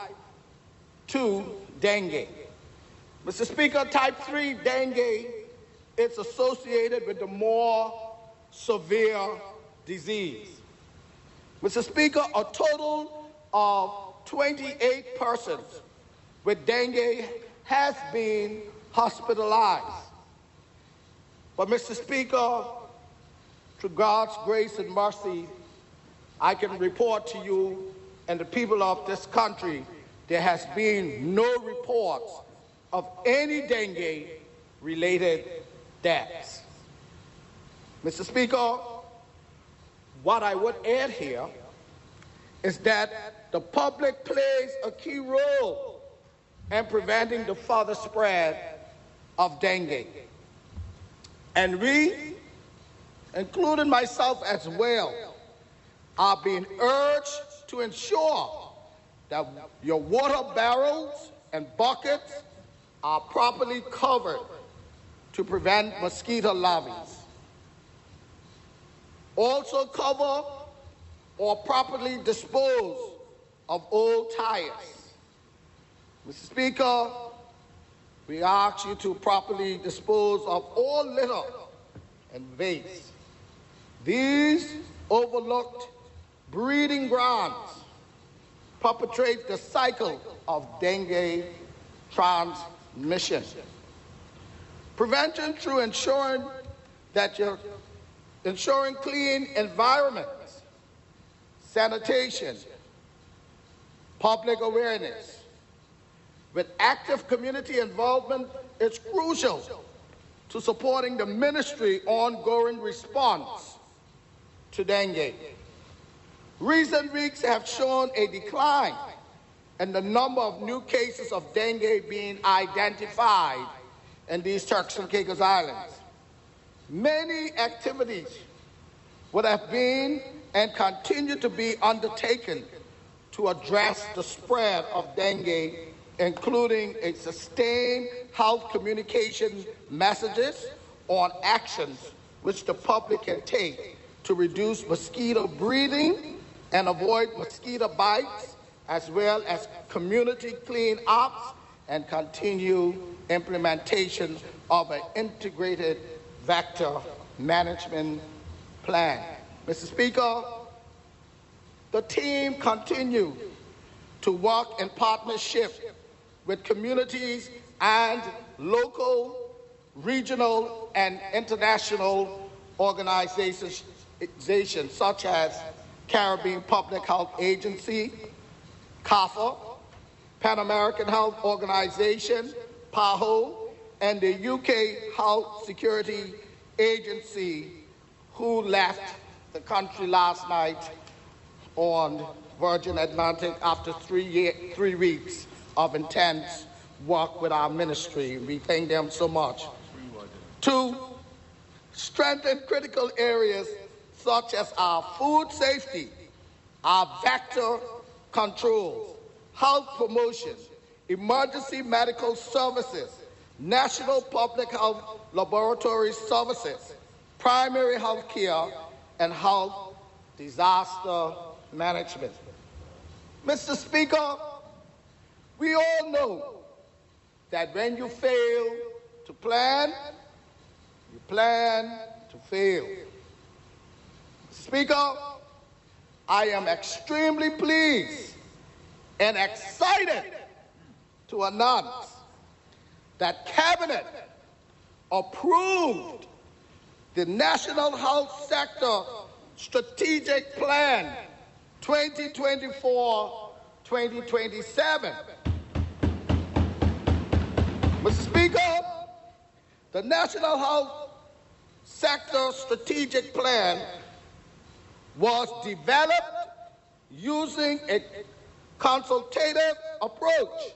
2 dengue. Mr. Speaker, type 3 dengue is associated with the more severe disease. Mr. Speaker, a total of 28 persons with dengue has been hospitalized. But, Mr. Speaker, through God's grace and mercy, I can report to you and the people of this country there has been no reports of any dengue related deaths. Mr. Speaker, what I would add here is that the public plays a key role in preventing the further spread of dengue. And we, including myself as well, are being urged to ensure that your water barrels and buckets are properly covered to prevent mosquito larvae. Also cover or properly dispose of old tires. Mr. Speaker, we ask you to properly dispose of all litter and waste. These overlooked breeding grounds perpetrate the cycle of dengue transmission. Prevention through ensuring that you're ensuring clean environments, sanitation, public awareness, with active community involvement is crucial to supporting the ministry ongoing response to dengue. Recent weeks have shown a decline in the number of new cases of dengue being identified in these Turks and Caicos Islands. Many activities would have been and continue to be undertaken to address the spread of dengue, including a sustained health communication messages on actions which the public can take to reduce mosquito breeding and avoid mosquito bites, as well as community clean ups and continue implementation of an integrated vector management plan. Mr. Speaker, the team continued to work in partnership with communities and local, regional, and international organizations such as Caribbean Public Health Agency, CARPHA, Pan American Health Organization, PAHO, and the UK Health Security Agency, who left the country last night on Virgin Atlantic after three, year, three weeks of intense work with our ministry. We thank them so much. Two, strengthen critical areas such as our food safety, our vector controls, health promotion, emergency medical services, national public health laboratory services, primary health care, and health disaster management. Mr. Speaker, we all know that when you fail to plan, you plan to fail. Speaker, I am extremely pleased and excited to announce that Cabinet approved the National Health Sector Strategic Plan 2024 2027. Mr. Speaker, the National Health Sector Strategic Plan was developed using a consultative approach,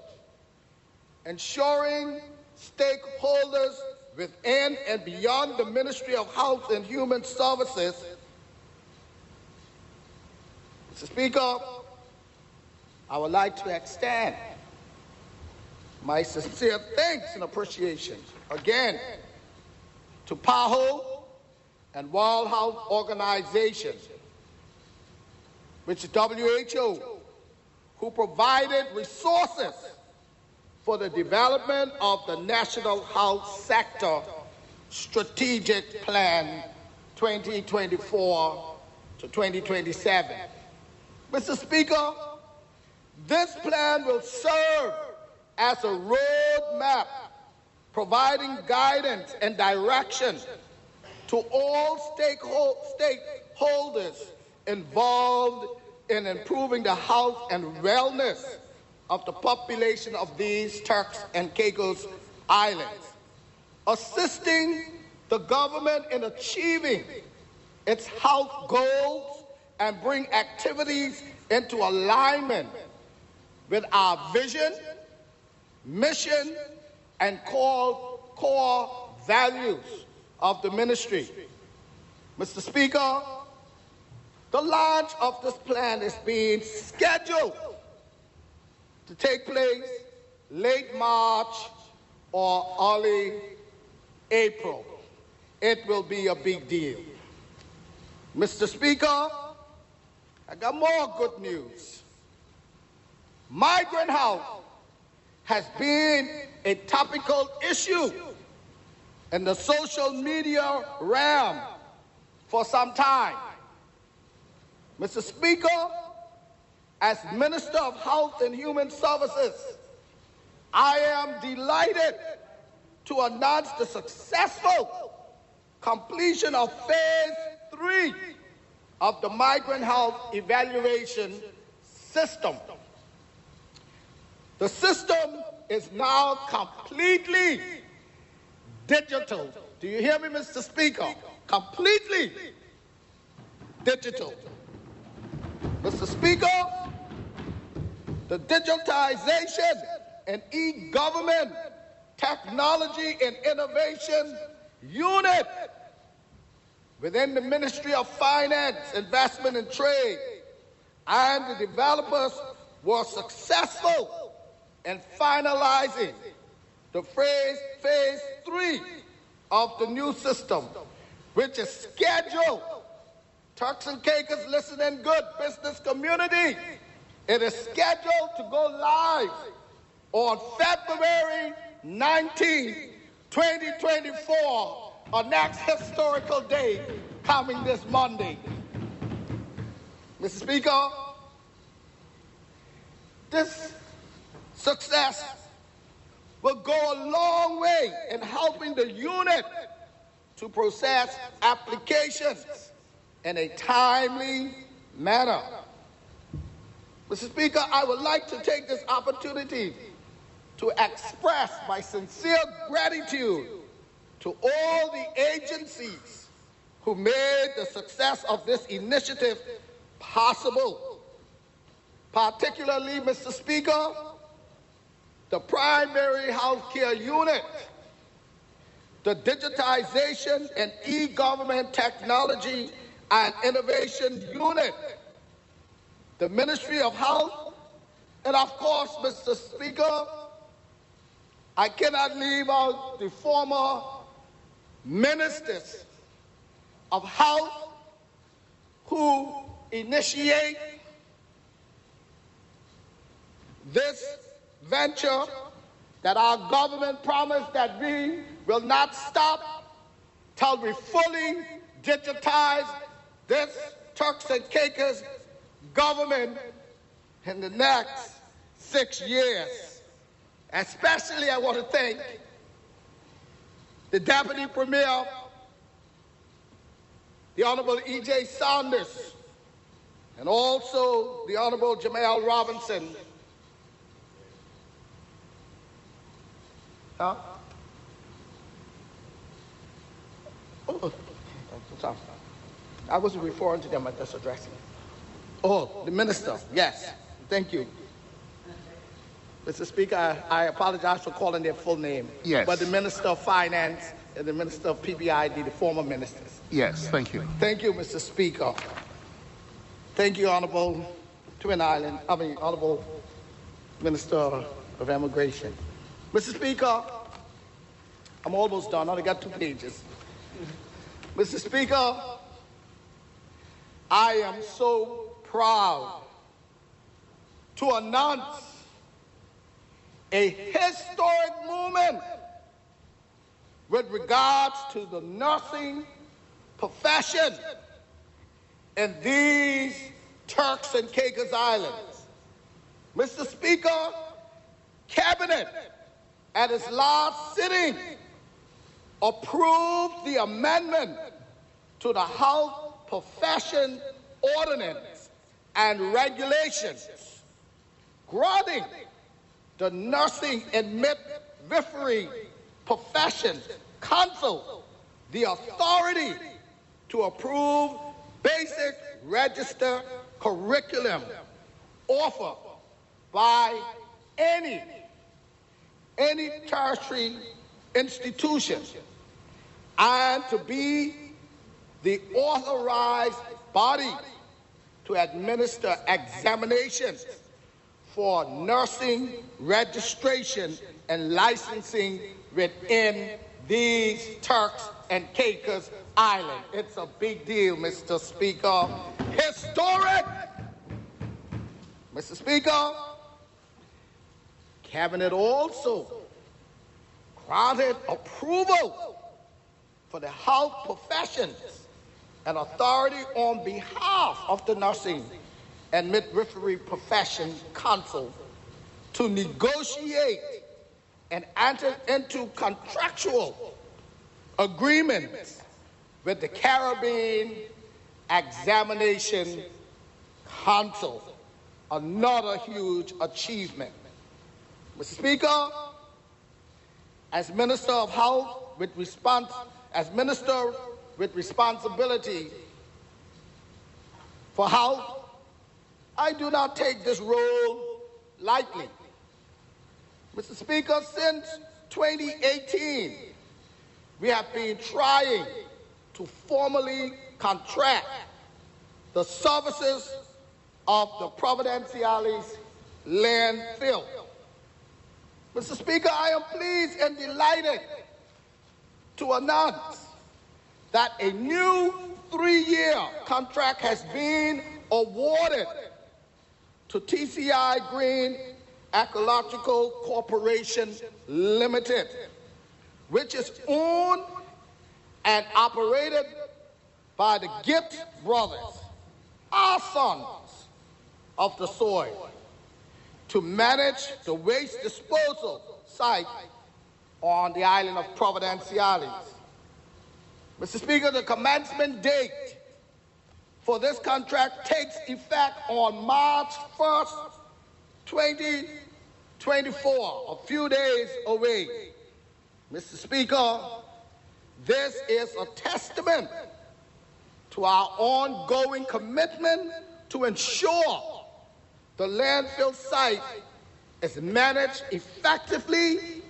ensuring stakeholders within and beyond the Ministry of Health and Human Services. Mr. Speaker, I would like to extend my sincere thanks and appreciation again to PAHO and World Health Organization, which WHO, who provided resources for the development of the National Health Sector Strategic Plan 2024 to 2027. Mr. Speaker, this plan will serve as a roadmap providing guidance and direction to all stakeholders involved in improving the health and wellness of the population of these Turks and Caicos Islands, assisting the government in achieving its health goals and bring activities into alignment with our vision, mission, and core, core values of the ministry. Mr. Speaker, the launch of this plan is being scheduled to take place late March or early April. It will be a big deal. Mr. Speaker, I got more good news. Migrant health has been a topical issue in the social media realm for some time. Mr. Speaker, as Minister of Health and Human Services, I am delighted to announce the successful completion of phase three of the migrant health evaluation system. The system is now completely digital. Do you hear me, Mr. Speaker? Completely digital. Mr. Speaker, the digitization and e-government technology and innovation unit within the Ministry of Finance, Investment and Trade and the developers were successful in finalizing the phase, phase three of the new system, which is scheduled. Turks and Caicos, listening good, business community. It is scheduled to go live on February 19, 2024, a next historical day coming this Monday. Mr. Speaker, this success will go a long way in helping the unit to process applications in a timely manner. Mr. Speaker, I would like to take this opportunity to express my sincere gratitude to all the agencies who made the success of this initiative possible. Particularly, Mr. Speaker, the primary health care unit, the digitization and e-government technology and innovation unit, the Ministry of Health, and of course, Mr. Speaker, I cannot leave out the former ministers of health who initiate this venture that our government promised that we will not stop till we fully digitize this Turks and Caicos government in the next six years. Especially, I want to thank the Deputy Premier, the Honorable E.J. Saunders, and also the Honorable Jamell Robinson. Huh? Oh. I wasn't referring to them at this addressing. Oh, the minister, yes. Thank you. Mr. Speaker, I, I apologize for calling their full name.
Yes.
But the Minister of Finance and the Minister of PBID, the former ministers.
Yes, thank you.
Thank you, Mr. Speaker. Thank you, Honorable Twin Island, I mean, Honorable Minister of Immigration. Mr. Speaker, I'm almost done. I only got two pages. Mr. Speaker, I am so proud to announce a historic movement with regards to the nursing profession in these Turks and Caicos Islands. Mr. Speaker, Cabinet at its last sitting approved the amendment to the Health Profession Ordinance and Regulations, granting the Nursing and Midwifery Profession Council the authority to approve basic register curriculum offered by any any tertiary institution and to be the authorized body to administer examinations for nursing registration and licensing within these Turks and Caicos Island. It's a big deal, Mr. Speaker. Historic! Mr. Speaker, Cabinet also granted approval for the health professions and authority on behalf of the Nursing and Midwifery Profession Council to negotiate and enter into contractual agreements with the Caribbean Examination Council. Another huge achievement. Mr. Speaker, as Minister of Health with response, as Minister with responsibility for health, I do not take this role lightly. Mr. Speaker, since 2018, we have been trying to formally contract the services of the Providenciales landfill. Mr. Speaker, I am pleased and delighted to announce that a new three-year contract has been awarded to TCI Green Ecological Corporation Limited, which is owned and operated by the Gibbs brothers, our sons of the soil, to manage the waste disposal site on the island of Providenciales. Mr. Speaker, the commencement date for this contract takes effect on March 1st, 2024, a few days away. Mr. Speaker, this is a testament to our ongoing commitment to ensure the landfill site is managed effectively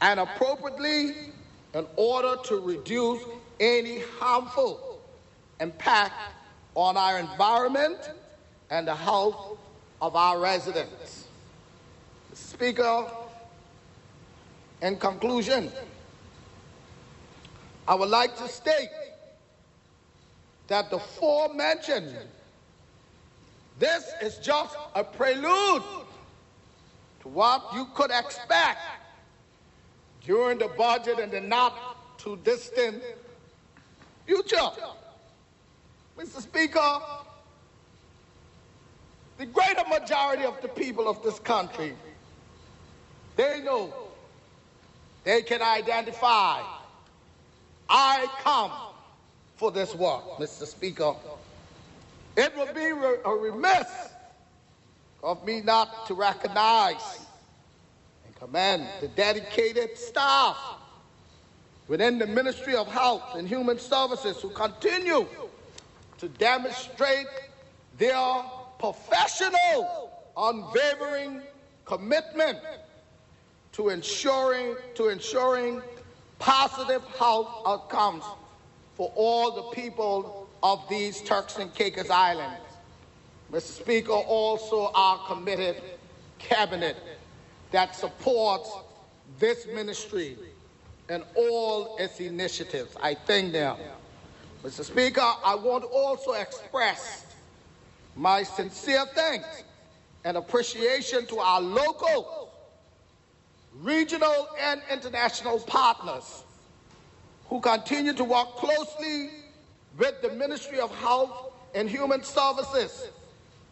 and appropriately in order to reduce any harmful impact on our environment and the health of our residents. Speaker, in conclusion, I would like to state that the forementioned, this is just a prelude to what you could expect during the budget and the not too distant future. Mr. Speaker, the greater majority of the people of this country, they know, they can identify, I come for this work, Mr. Speaker. It would be a remiss of me not to recognize and commend the dedicated staff within the Ministry of Health and Human Services who continue to demonstrate their professional, unwavering commitment to ensuring, to ensuring positive health outcomes for all the people of these Turks and Caicos Islands. Mr. Speaker, also our committed cabinet that supports this ministry and all its initiatives. I thank them. Mr. Speaker, I want to also express my sincere thanks and appreciation to our local, regional, and international partners who continue to work closely with the Ministry of Health and Human Services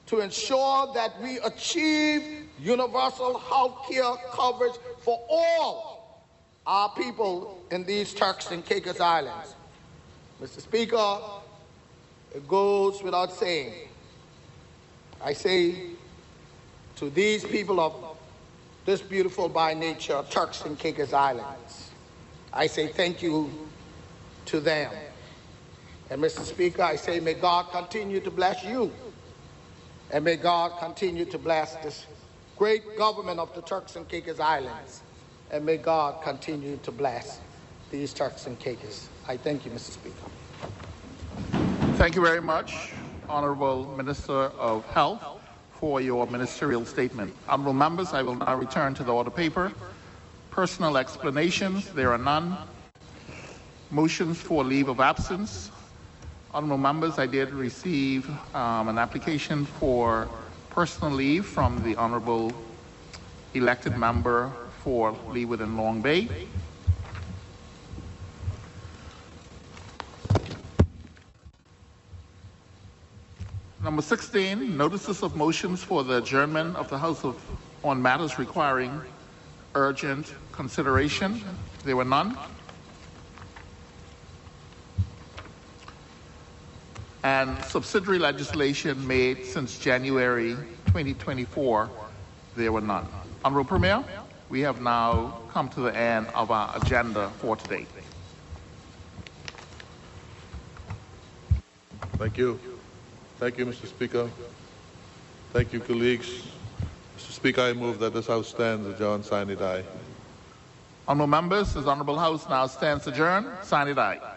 to ensure that we achieve universal health care coverage for all our people in these Turks and Caicos Islands. Mr. Speaker, it goes without saying, I say to these people of this beautiful by nature Turks and Caicos Islands, I say thank you to them. And Mr. Speaker, I say may God continue to bless you. And may God continue to bless this great government of the Turks and Caicos Islands. And may God continue to bless these Turks and Caicos. I thank you, Mr. Speaker.
Thank you very much, Honorable Minister of Health, for your ministerial statement. Honorable members, I will now return to the order paper. Personal explanations, there are none. Motions for leave of absence. Honorable members, I did receive um, an application for personal leave from the Honorable elected member for leave within Long Bay. Number 16, notices of motions for the adjournment of the House of on matters requiring urgent consideration. There were none. And subsidiary legislation made since January 2024, there were none. Honorable Premier, we have now come to the end of our agenda for today.
Thank you. Thank you, Mr. Speaker. Thank you, colleagues. Mr. Speaker, I move that this House stands adjourned, sine die.
Honorable members, this Honorable House now stands adjourned, sine die.